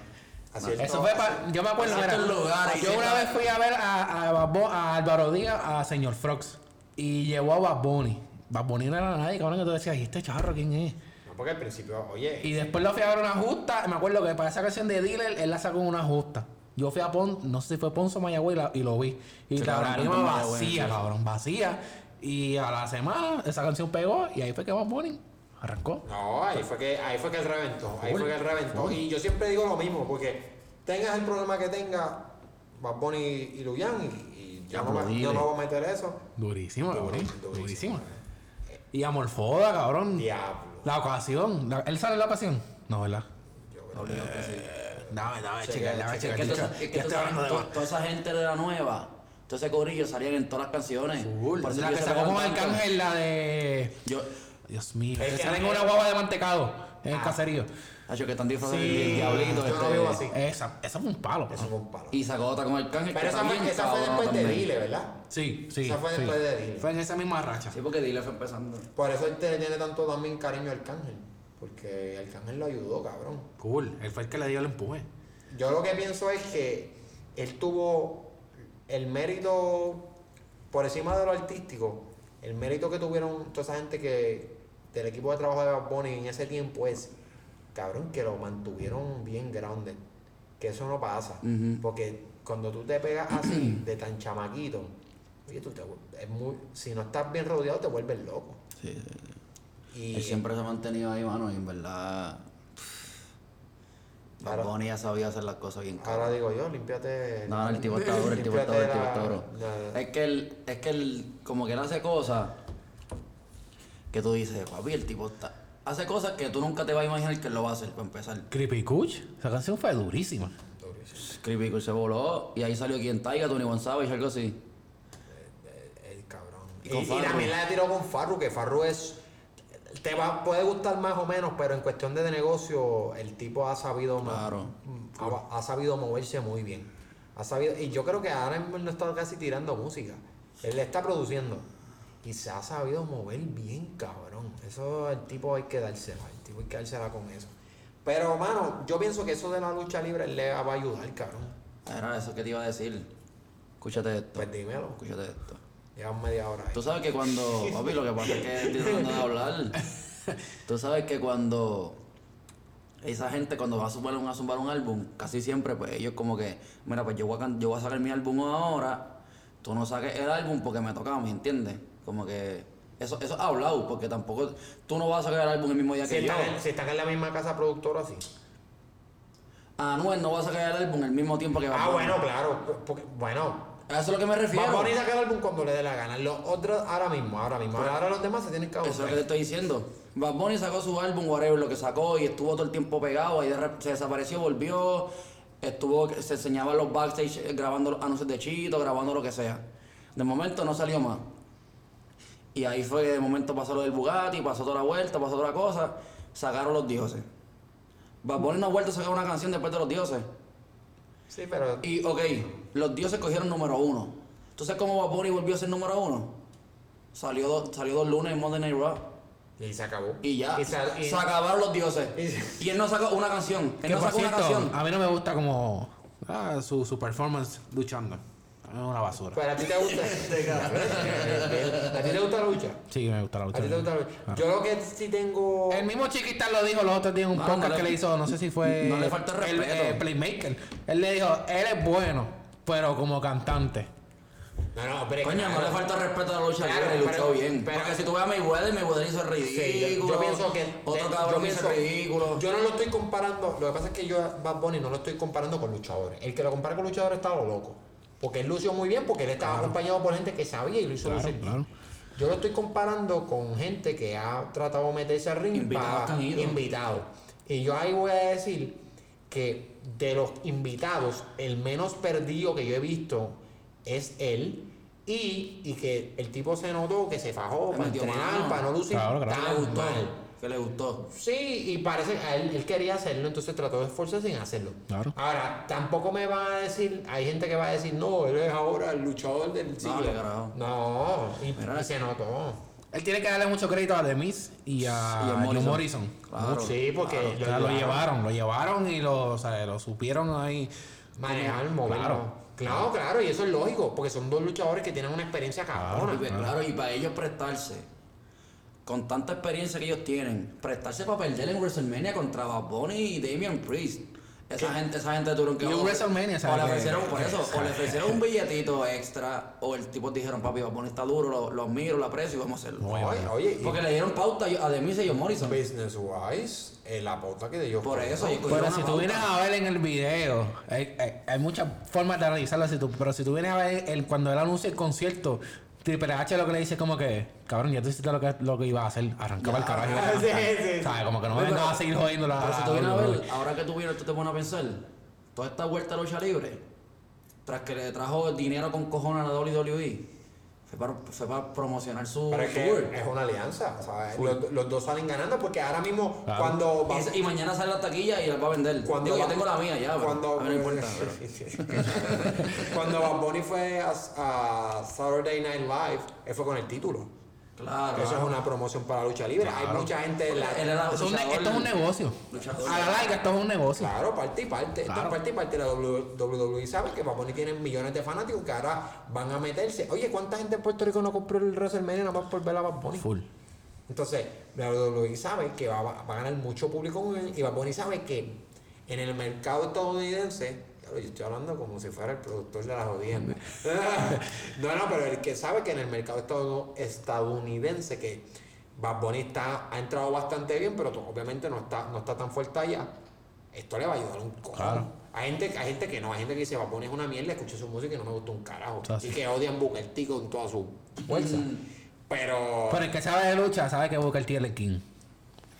Eso fue para. Yo me acuerdo. Lugares, yo una vez fui a ver a, a, a Álvaro Díaz, a Señor Frogs. Y llevó a Bad Bunny. Bad Bunny no era nadie, cabrón, que tú decías, ¿y este charro quién es? No, porque al principio, oye. Y después lo fui a ver una justa. Me acuerdo que para esa canción de Dealer, él la sacó en una justa. Yo fui a Pon, no sé si fue Ponzo o Mayagüey y, lo vi. Y la tarima vacía, cabrón, vacía. Y a la semana esa canción pegó y ahí fue que Bad Bunny arrancó. No, ahí fue que, ahí fue que él reventó. Ahí fue que él reventó. Y yo siempre digo lo mismo, porque tengas el problema que tenga Bad Bunny y Luyan, y, y yo, no yo no voy a meter eso. Durísimo, Durísimo, cabrón. durísimo. Durísimo. Y Amorfoda, cabrón. Diablo. La ocasión. La- ¿Él sale en la ocasión? No, ¿verdad? Yo creo que sí. Dame, dame, Sí, chica, sí, dame, sí, chica. Es que, toda, que esa gente de la nueva, todo ese corillo salían en todas las canciones. Por eso La que sacó tanto. Arcángel, la de. Yo, Dios mío. Es Que que sale en Ángel- una guagua de mantecado en el Ah. caserío. Hacho, que están disfrazados Sí, del diablito. yo este, lo veo así. Esa, esa fue un palo. Eso fue un palo. Y sacó otra con el cángel. Pero esa fue, esa después de. Dile, ¿verdad? Sí, sí. Esa fue sí. después de Dile. Fue en esa misma racha. Sí, porque Dile fue empezando. Por eso él te tiene tanto también cariño al Arcángel. Porque Arcángel lo ayudó, cabrón. Cool. Él fue el que le dio el empuje. Yo lo que pienso es que él tuvo el mérito por encima de lo artístico. El mérito que tuvieron toda esa gente que del equipo de trabajo de Bad Bunny en ese tiempo es, cabrón, que lo mantuvieron bien grounded. Que eso no pasa. Porque cuando tú te pegas así, de tan chamaquito, oye, tú te, es muy, si no estás bien rodeado, te vuelves loco. Sí, sí, sí. Y Él siempre se ha mantenido ahí, mano, y en verdad. Ahora- Bunny ya sabía hacer las cosas bien ahora digo yo, límpiate. No, no, el tipo está duro, el tipo está duro, el tipo está duro. Es que él, es que él, como que él hace cosas que tú dices, papi, el tipo está. Hace cosas que tú nunca te vas a imaginar que él lo va a hacer, para empezar. Creepy Kuch. Esa canción fue durísima. Creepy Cool se voló y ahí salió quien Taiga, Tony González, algo así. El cabrón. Y Y, y también la tiró con Farru, que Farru es. Te va, puede gustar más o menos, pero en cuestión de negocio, el tipo ha sabido Claro. ha, ha sabido moverse muy bien. Ha sabido, y yo creo que ahora mismo no está casi tirando música. Él está produciendo. Y se ha sabido mover bien, cabrón. Eso el tipo hay que dársela. El tipo hay que dársela con eso. Pero, mano, yo pienso que eso de la lucha libre le va a ayudar, cabrón. Era eso que te iba a decir. Escúchate esto. Pues dímelo. Escúchate esto. Llevamos media hora ahí. Tú sabes que cuando. Papi, lo que pasa es que estoy tratando de hablar. Tú sabes que cuando. esa gente cuando va a zumbar un, a zumbar un álbum, casi siempre, pues ellos como que, mira, pues yo voy a, yo voy a sacar mi álbum ahora, tú no saques el álbum porque me toca a mí, ¿entiendes? Como que eso, eso es hablado, porque tampoco, tú no vas a sacar el álbum el mismo día Si que yo. en, si están en la misma casa productora, sí. Anuel no va a sacar el álbum el mismo tiempo que va Ah, bueno, claro. Porque, bueno, A eso es lo que me refiero. Va a sacar el álbum cuando le dé la gana. Los otros, ahora mismo, ahora mismo. Ahora los demás se tienen que Eso es lo que te estoy diciendo. Bad Bunny sacó su álbum, whatever, lo que sacó, y estuvo todo el tiempo pegado, ahí se desapareció, volvió, estuvo, se enseñaba en los backstage eh, grabando los anuncios de Chito, grabando lo que sea. De momento no salió más. Y ahí fue que de momento pasó lo del Bugatti, pasó toda la vuelta, pasó otra cosa, sacaron los dioses. Bad Bunny no ha vuelto a sacar una canción después de los dioses. Sí, pero. Y, ok, los dioses cogieron número uno. ¿Tú sabes cómo Bad Bunny volvió a ser número uno? Salió, do- salió dos lunes en Monday Night Raw. Y se acabó. Y ya, Y sal- y- se acabaron los dioses. y- Y él no sacó una canción. Él no sacó una canción. a mí no me gusta como ah, su, su performance luchando. Es una basura. Pero a ti te gusta. ¿A ti te gusta la lucha? Sí, me gusta la ¿A lucha. ti te gusta la lucha? Ah. Yo lo que sí tengo. El mismo Chiquita lo dijo los otros días en un No, podcast no le- que le hizo, no sé si fue. no le falta el, respeto. eh, Playmaker. Él le dijo, él es bueno, pero como cantante. No, no, pero. Coño, no le falta respeto a la lucha Claro, libre, pero- luchó bien. pero- Porque si tú ves a Mayweather, Mayweather hizo el Sí, yo, ridículo. yo pienso que. Otro cabrón yo hizo ridículo. Yo no lo estoy comparando. Lo que pasa es que yo a Bad Bunny no lo estoy comparando con luchadores. El que lo compara con luchadores está lo loco. Porque él lució muy bien, porque él estaba acompañado por gente que sabía y lo hizo Claro, lucir bien. claro. Yo lo estoy comparando con gente que ha tratado de meterse al ring Invitados para invitados. Y yo ahí voy a decir que de los invitados, el menos perdido que yo he visto es él. Y, y que el tipo se notó que se fajó para entrenar, mano. para no lucir Claro. Que tan gustó. mal. Que le gustó. Sí, y parece a él, él quería hacerlo, entonces trató de esforzarse en hacerlo. Claro. Ahora, tampoco me van a decir, hay gente que va a decir, no, él es ahora el luchador del siglo. No, y, Mira. y se notó. Él tiene que darle mucho crédito a The Miz y a, John Morrison. Morrison. Claro. sí, porque O sea, lo llevaron, lo llevaron y lo, o sea, lo supieron ahí. Manejar, moverlo. Claro. Claro, claro, y eso es lógico, porque son dos luchadores que tienen una experiencia cabrona. Claro, y para ellos prestarse, con tanta experiencia que ellos tienen, prestarse para perder en WrestleMania contra Bad Bunny y Damian Priest. Esa gente, esa gente tuvieron que. Y un o- WrestleMania, o ¿sabes le qué? ofrecieron, por eso, o le ofrecieron un billetito extra, o el tipo dijeron, papi, Bunny está duro, lo, lo admiro, lo aprecio y vamos a hacerlo. Oye, oye, y Porque le dieron pauta a Demis y John Morrison. business wise, eh, la pauta que ellos. Por eso, y Pero si tú vienes a ver en el video, hay, hay- hay muchas formas de analizarlo, si tú- pero si tú vienes a ver el, cuando él anuncia el concierto, Triple H lo que le dice como que, cabrón, ya tú hiciste lo que, lo que iba a hacer, arrancaba el carajo. Sí, arrancar". sí. ¿Sabes? Como que no me vengas a seguir jodiendo la... Pero si tú vienes a ver, ahora que tú vienes, tú te pones a pensar, toda esta vuelta a lucha libre, tras que le trajo dinero con cojones a la WWE, fue para, fue para promocionar su Pero es tour. que es una alianza, ¿sabes? Los, los dos salen ganando porque ahora mismo, Claro. cuando. Y, mañana sale la taquilla y la va a vender. Cuando Digo, yo va- tengo la mía ya, pero cuando, a mí no importa. pero- cuando Bad Bunny fue a, a Saturday Night Live, él fue con el título. Claro. Eso es una promoción para la lucha libre. Hay mucha gente. en la- Esto es, un, luchador- esto es un negocio. luchador. A la larga esto es un negocio. Claro, parte y parte. Esto Claro. es parte y parte. La WWE sabe que Bad Bunny tiene millones de fanáticos que ahora van a meterse. Oye, ¿cuánta gente en Puerto Rico no compró el WrestleMania nada más por ver a Bunny? Full. Entonces, la WWE sabe que va, va a ganar mucho público con él y Bunny sabe que en el mercado estadounidense, yo estoy hablando como si fuera el productor de las jodiendas. no, no, pero el que sabe que en el mercado estado- estadounidense que Bad Bunny está, ha entrado bastante bien, pero obviamente no está, no está tan fuerte allá, esto le va a ayudar un cojón. Claro. Hay gente, hay gente que no, hay gente que dice Bad Bunny es una mierda, escuché su música y no me gustó un carajo. Y que odian Booker T con toda su fuerza. Pero... Pero el que sabe de lucha sabe que Booker T es el King.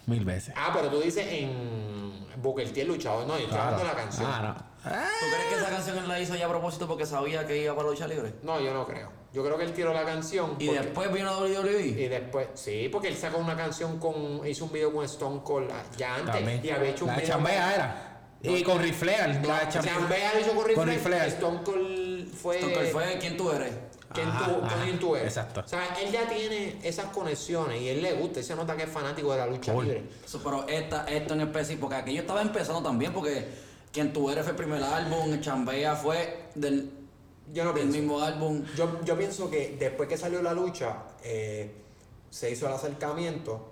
Mil veces. Ah, pero tú dices en Booker T el luchador, no, yo estoy hablando de la canción. Ah, no. ¿Tú crees que esa canción él la hizo ya a propósito porque sabía que iba para la lucha libre? No, yo no creo. Yo creo que él tiró la canción. Y porque- después vino WWE. Y después, sí, porque él sacó una canción con. hizo un video con Stone Cold ya antes. también. Y había hecho un La de video. Chambea era. Y con Riflear. No, la Chambea. Lo hizo con Ric Con Flair. Stone Cold fue. Entonces fue quién tú eres. ¿Quién Ajá, tú, ajá, quién tú eres? exacto. O sea, él ya tiene esas conexiones y él le gusta. Él se nota que es fanático de la lucha Full. libre. Eso, pero esta, esto en específico, porque aquello estaba empezando también, porque quien tú eres fue el primer álbum, Chambea fue del, Yo no del pienso. mismo álbum. Yo, yo pienso que después que salió la lucha, eh, se hizo el acercamiento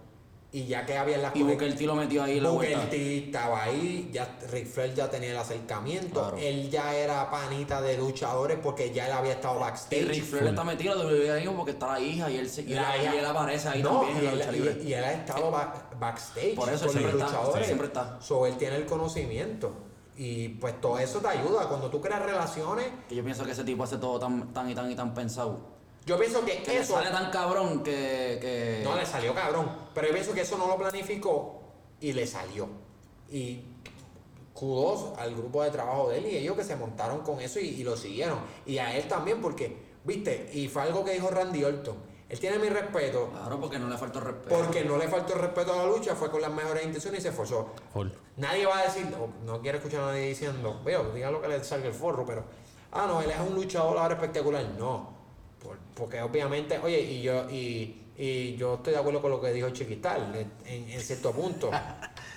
Y ya que había las Y Booker T lo metió ahí Booker. T estaba ahí, ya Ric Flair ya tenía el acercamiento, Claro. él ya era panita de luchadores porque ya él había estado Y backstage. Ric Flair está metido la WWE porque está la hija y él, se- y, La y él aparece ahí No, también en y la él, lucha y- libre. y él ha estado ba- backstage Por eso con siempre los está, luchadores. siempre está. So, él tiene el conocimiento. Y pues todo eso te ayuda. Cuando tú creas relaciones, Que yo pienso que ese tipo hace todo tan, tan y tan y tan pensado. yo pienso que, Que le eso sale tan cabrón que. que no le salió cabrón. Pero yo pienso que eso no lo planificó y le salió. Y kudos al grupo de trabajo de él y ellos que se montaron con eso y, y lo siguieron. Y a él también porque, viste, y fue algo que dijo Randy Orton. Él tiene mi respeto Claro, porque no le faltó respeto. porque no le faltó el respeto a la lucha, fue con las mejores intenciones y se esforzó. Full. Nadie va a decir, o no quiero escuchar a nadie diciendo, veo, diga lo que le salga el forro, pero, ah, no, él es un luchador ahora espectacular. No, por- porque obviamente, oye, y yo, y, y yo estoy de acuerdo con lo que dijo Chiquital, en, en cierto punto.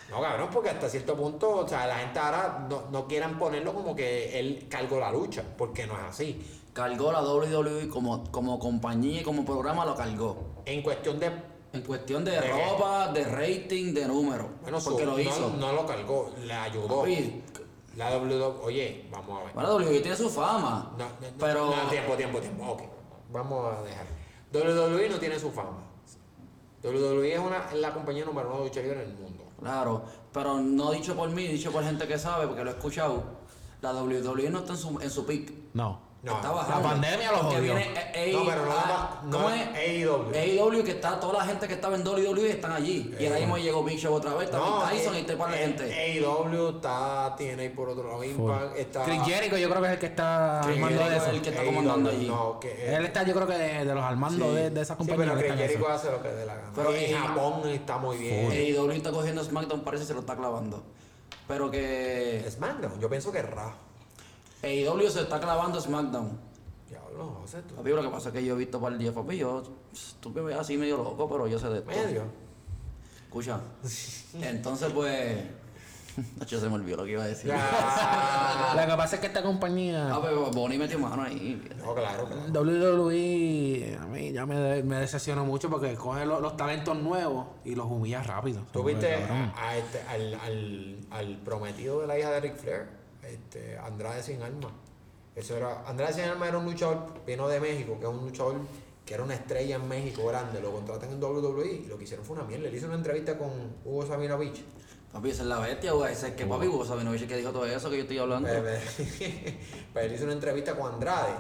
No, cabrón, porque hasta cierto punto, o sea, la gente ahora no, no quieran ponerlo como que él cargó la lucha, porque no es así. Cargó la WWE como, como compañía y como programa, lo cargó. En cuestión de En cuestión de ¿De qué? ropa, de rating, de número. Bueno, porque su- lo no, hizo. No, lo cargó, le ayudó. La WWE, oye, vamos a ver. Bueno, WWE tiene su fama. No, no, no, pero. no, tiempo, tiempo, tiempo. Ok, vamos a dejar. WWE no tiene su fama. WWE es una, es la compañía número uno de lucha libre en el mundo. Claro, pero no dicho por mí, dicho por gente que sabe, porque lo he escuchado. La WWE no está en su, en su peak. No. No, está la pandemia lo jodió. viene A- No, pero no A- no ¿Cómo es es? AEW. AEW, que está toda la gente que estaba en WWE están allí. Y ahora mismo llegó Big Show otra vez, está Mike Tyson y está para la eh, gente. AEW está, tiene por otro lado Impact, está... Chris Jericho yo creo que es el que está Chris armando de Jericho eso. es el que está comandando allí. No, que, Él está yo creo que de, de los armandos sí. de, de esa Sí, compañía. pero Chris está en eso. Jericho hace lo que dé la gana. Pero en en- Japón está muy bien. AEW está cogiendo SmackDown, parece que se lo está clavando. Pero que SmackDown, yo pienso que es Raw. AEW se está clavando SmackDown. Diablo, no sé tú. Papi, lo que pasa es que yo he visto para el día, papi, yo, tú me ves así medio loco, pero yo sé de esto. Medio. Escucha. Entonces, pues. Nacho se me olvidó lo que iba a decir. Lo que pasa es que esta compañía. Ah, pero Bonnie metió mano ahí. No, claro, claro. WWE a mí ya me, me decepcionó mucho porque coge lo- los talentos nuevos y los humilla rápido. Tú viste Cabrón. a, a este, al, al, al prometido de la hija de Ric Flair, este, Andrade Sin Alma. Eso era, Andrade Sin Alma era un luchador, vino de México, que es un luchador que era una estrella en México grande, lo contratan en WWE y lo que hicieron fue una mierda. Le hizo una entrevista con Hugo Sabinovich. Papi, esa es la bestia, güey. Ese es que papi, no dice que dijo todo eso que yo estoy hablando. Pero él hizo una entrevista con Andrade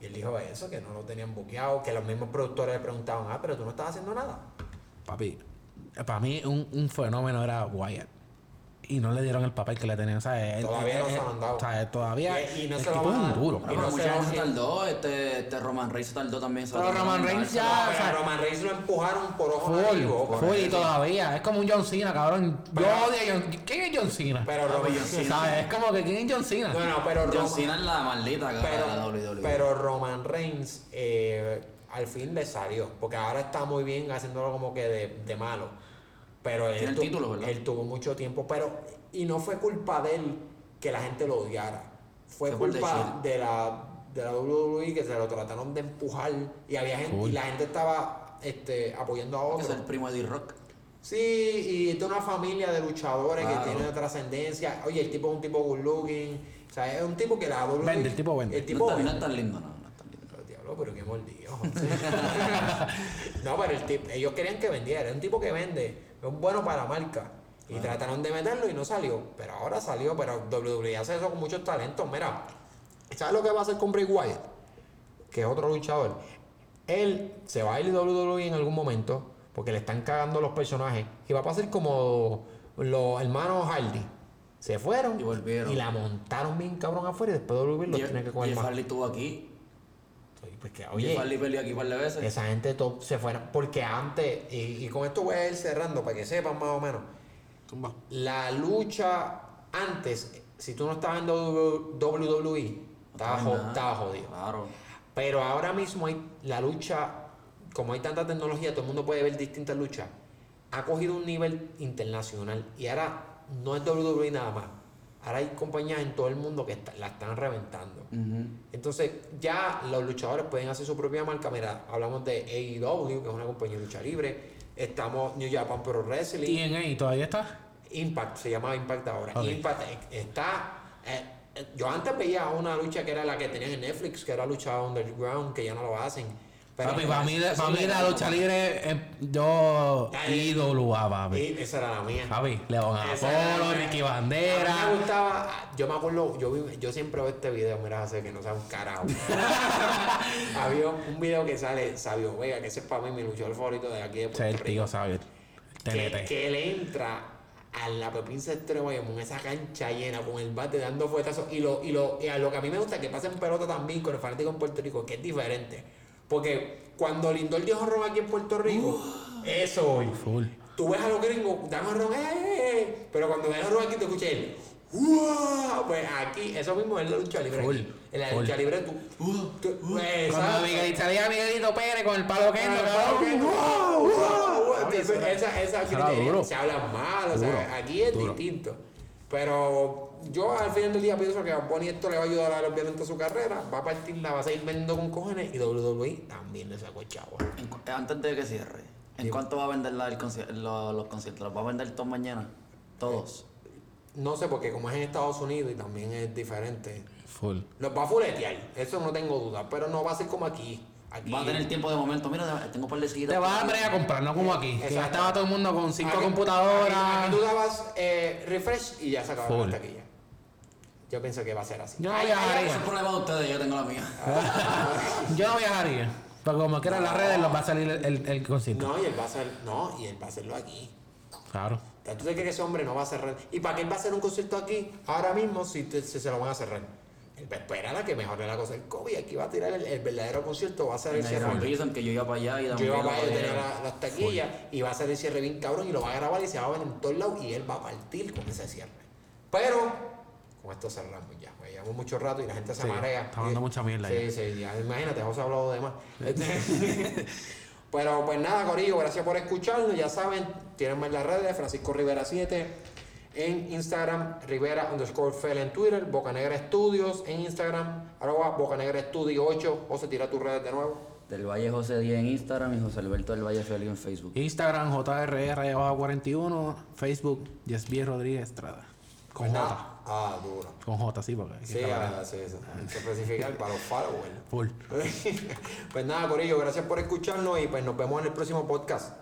y él dijo eso, que no lo tenían buqueado, que los mismos productores le preguntaban, ah, pero tú no estás haciendo nada. Papi, para mí un, un fenómeno era Wyatt. Y no le dieron el papel que le tenían. O sea, Todavía no se han dado. O sea, todavía. Y- y no el se lo tipo es duro. Y pero no se tardó. Este, este Roman Reigns se tardó también. Pero Roman Reigns ya- o sea, Roman Reigns lo empujaron por ojo Full, full todavía. Es como un John Cena, cabrón. Yo odio a John ¿Quién es John Cena? Pero Roman John Cena. ¿Sabes? Es como que ¿quién es John Cena? No, no, pero John Roman, Cena es la maldita pero, WWE. pero Roman Reigns eh, al fin le salió. Porque ahora está muy bien haciéndolo como que de, de malo. Pero él, Tiene el tu- título, ¿verdad? él tuvo mucho tiempo. Pero, y no fue culpa de él que la gente lo odiara. Fue culpa de la, de la WWE que se lo trataron de empujar. Y había gente, y la gente estaba este, apoyando a que es el primo de D-Rock. Sí, y es de una familia de luchadores Claro. que tienen trascendencia. Oye, el tipo es un tipo good looking. O sea, es un tipo que la WWE... Vende, el tipo vende. El No tipo está, no vende. es tan lindo, no, no es tan lindo. Pero, diablo, pero qué mordido. no, pero el tipo, ellos querían que vendiera. Es un tipo que vende. Es bueno para la marca. Y trataron de meterlo y no salió. Pero ahora salió. Pero WWE hace eso con muchos talentos. Mira, ¿sabes lo que va a hacer con Bray Wyatt? Que es otro luchador. Él se va a ir de WWE en algún momento. Porque le están cagando los personajes. Y va a pasar como los hermanos Hardy. Se fueron Y volvieron. la montaron bien cabrón afuera y después WWE Jeff, tiene que más. Hardy estuvo aquí. Pues que, Jeff oye, Hardy peleó aquí un par de veces. esa gente top se fueron. Porque antes, y, y con esto voy a ir cerrando para que sepan más o menos. Tumba. La lucha antes, si tú no estabas en WWE, estabas No estabas jodido. Claro. Pero ahora mismo hay la lucha, como hay tanta tecnología, todo el mundo puede ver distintas luchas. Ha cogido un nivel internacional y ahora no es WWE nada más. Ahora hay compañías en todo el mundo que está- la están reventando. Entonces, ya los luchadores pueden hacer su propia marca. Mira, hablamos de AEW, que es una compañía de lucha libre. Estamos New Japan Pro Wrestling. TNA todavía está. Impact, se llama Impact ahora. Impact eh, está. eh, eh, yo antes veía una lucha que era la que tenían en Netflix, que era lucha underground, que ya no lo hacen. Pero- papi, para mí, para mí la lucha libre, eh, yo eh. IWA, papi. Esa era la mía. Papi, León Apolo. Ricky A mí Bandera. me gustaba, yo me acuerdo, yo, vi- yo siempre veo este video, mira, hace que no sea un carajo. Había un video que sale Sabio Vega, que ese es para mí mi luchador favorito de aquí de Puerto el tío, ¿sabes? que, que él entra a la Pepinza Extremo en esa cancha llena con el bate dando fuetazos y lo, y lo, y a lo que a mí me gusta que pasa en pelota también con el fanático en Puerto Rico, que es diferente. Porque cuando Lindor dio honrón aquí en Puerto Rico, eso hoy. Full. Tú ves a los gringos, dan honrón, ¡eh! eh, eh", Pero cuando ven honrón aquí te escuchas el ¡Uah! Pues aquí, eso mismo es la lucha libre. Full. En la full. lucha libre tú. tú- pues, Cuando ¿sabes? Miguel, salía Miguelito Pérez con el palo que Ah, wow. Entonces, esa, esa duro. se hablan mal, o sea, aquí es duro. distinto. Pero yo al final del día pienso que a Bonnie esto le va a ayudar a obviamente a su carrera, va a partir la va a seguir vendiendo con cojones y WWE también le sacó el chavo. Antes de que cierre, ¿en cuánto va a vender la- el conci- lo- los conciertos? ¿Los va a vender todos mañana? Todos. No sé, porque como es en Estados Unidos y también es diferente. Full. Los va a fuletear, eso no tengo duda, pero no va a ser como aquí. aquí Va a tener tiempo de momento. Mira, tengo un par de. Te vas a a comprar, no como aquí. Que ya Exacto. estaba todo el mundo con cinco Aquí- computadoras. Aquí, aquí tú dabas eh, refresh y ya se acabó la taquilla. Yo pienso que va a ser así. Yo no viajaría. Ese es el problema de ustedes, yo tengo la mía. Yo no viajaría. Pero como quiera en las redes los va a salir el, el, el concierto. No, y él va a hacer, no, y él va a hacerlo aquí. Claro. ¿Tú te crees que ese hombre no va a cerrar? ¿Y para qué él va a hacer un concierto aquí ahora mismo si, te- si se lo van a cerrar? Él va a esperar a que mejore la cosa del COVID. Aquí va a tirar el, el verdadero concierto, va a ser el cierre. que yo iba para allá y Yo iba para allá, tenía la- las taquillas y va a hacer el cierre bien cabrón y lo va a grabar y se va a ver en todos lados y él va a partir con ese cierre. Pero con esto cerramos ya. pues, Llevamos mucho rato y la gente se Sí, marea. está hablando Y- mucha mierda Sí, ya. sí, ya. Imagínate, José ha hablado de más. Pero pues nada, Corillo, gracias por escucharnos. Ya saben, tienen en las redes, Francisco Rivera 7 en Instagram, Rivera underscore Fel en Twitter, Bocanegra Estudios en Instagram, arroba Bocanegra Estudio 8, o se tira tus redes de nuevo. Del Valle José 10 en Instagram y José Alberto del Valle Feliz en Facebook. Instagram, JRR41, Facebook, Yesbier Rodríguez Estrada. Con Pues. Ah, duro. Con J, sí, porque Sí, ah, sí, sí. Hay que especificar para los followers. Full. pues nada, Corillo, gracias por escucharnos y pues nos vemos en el próximo podcast.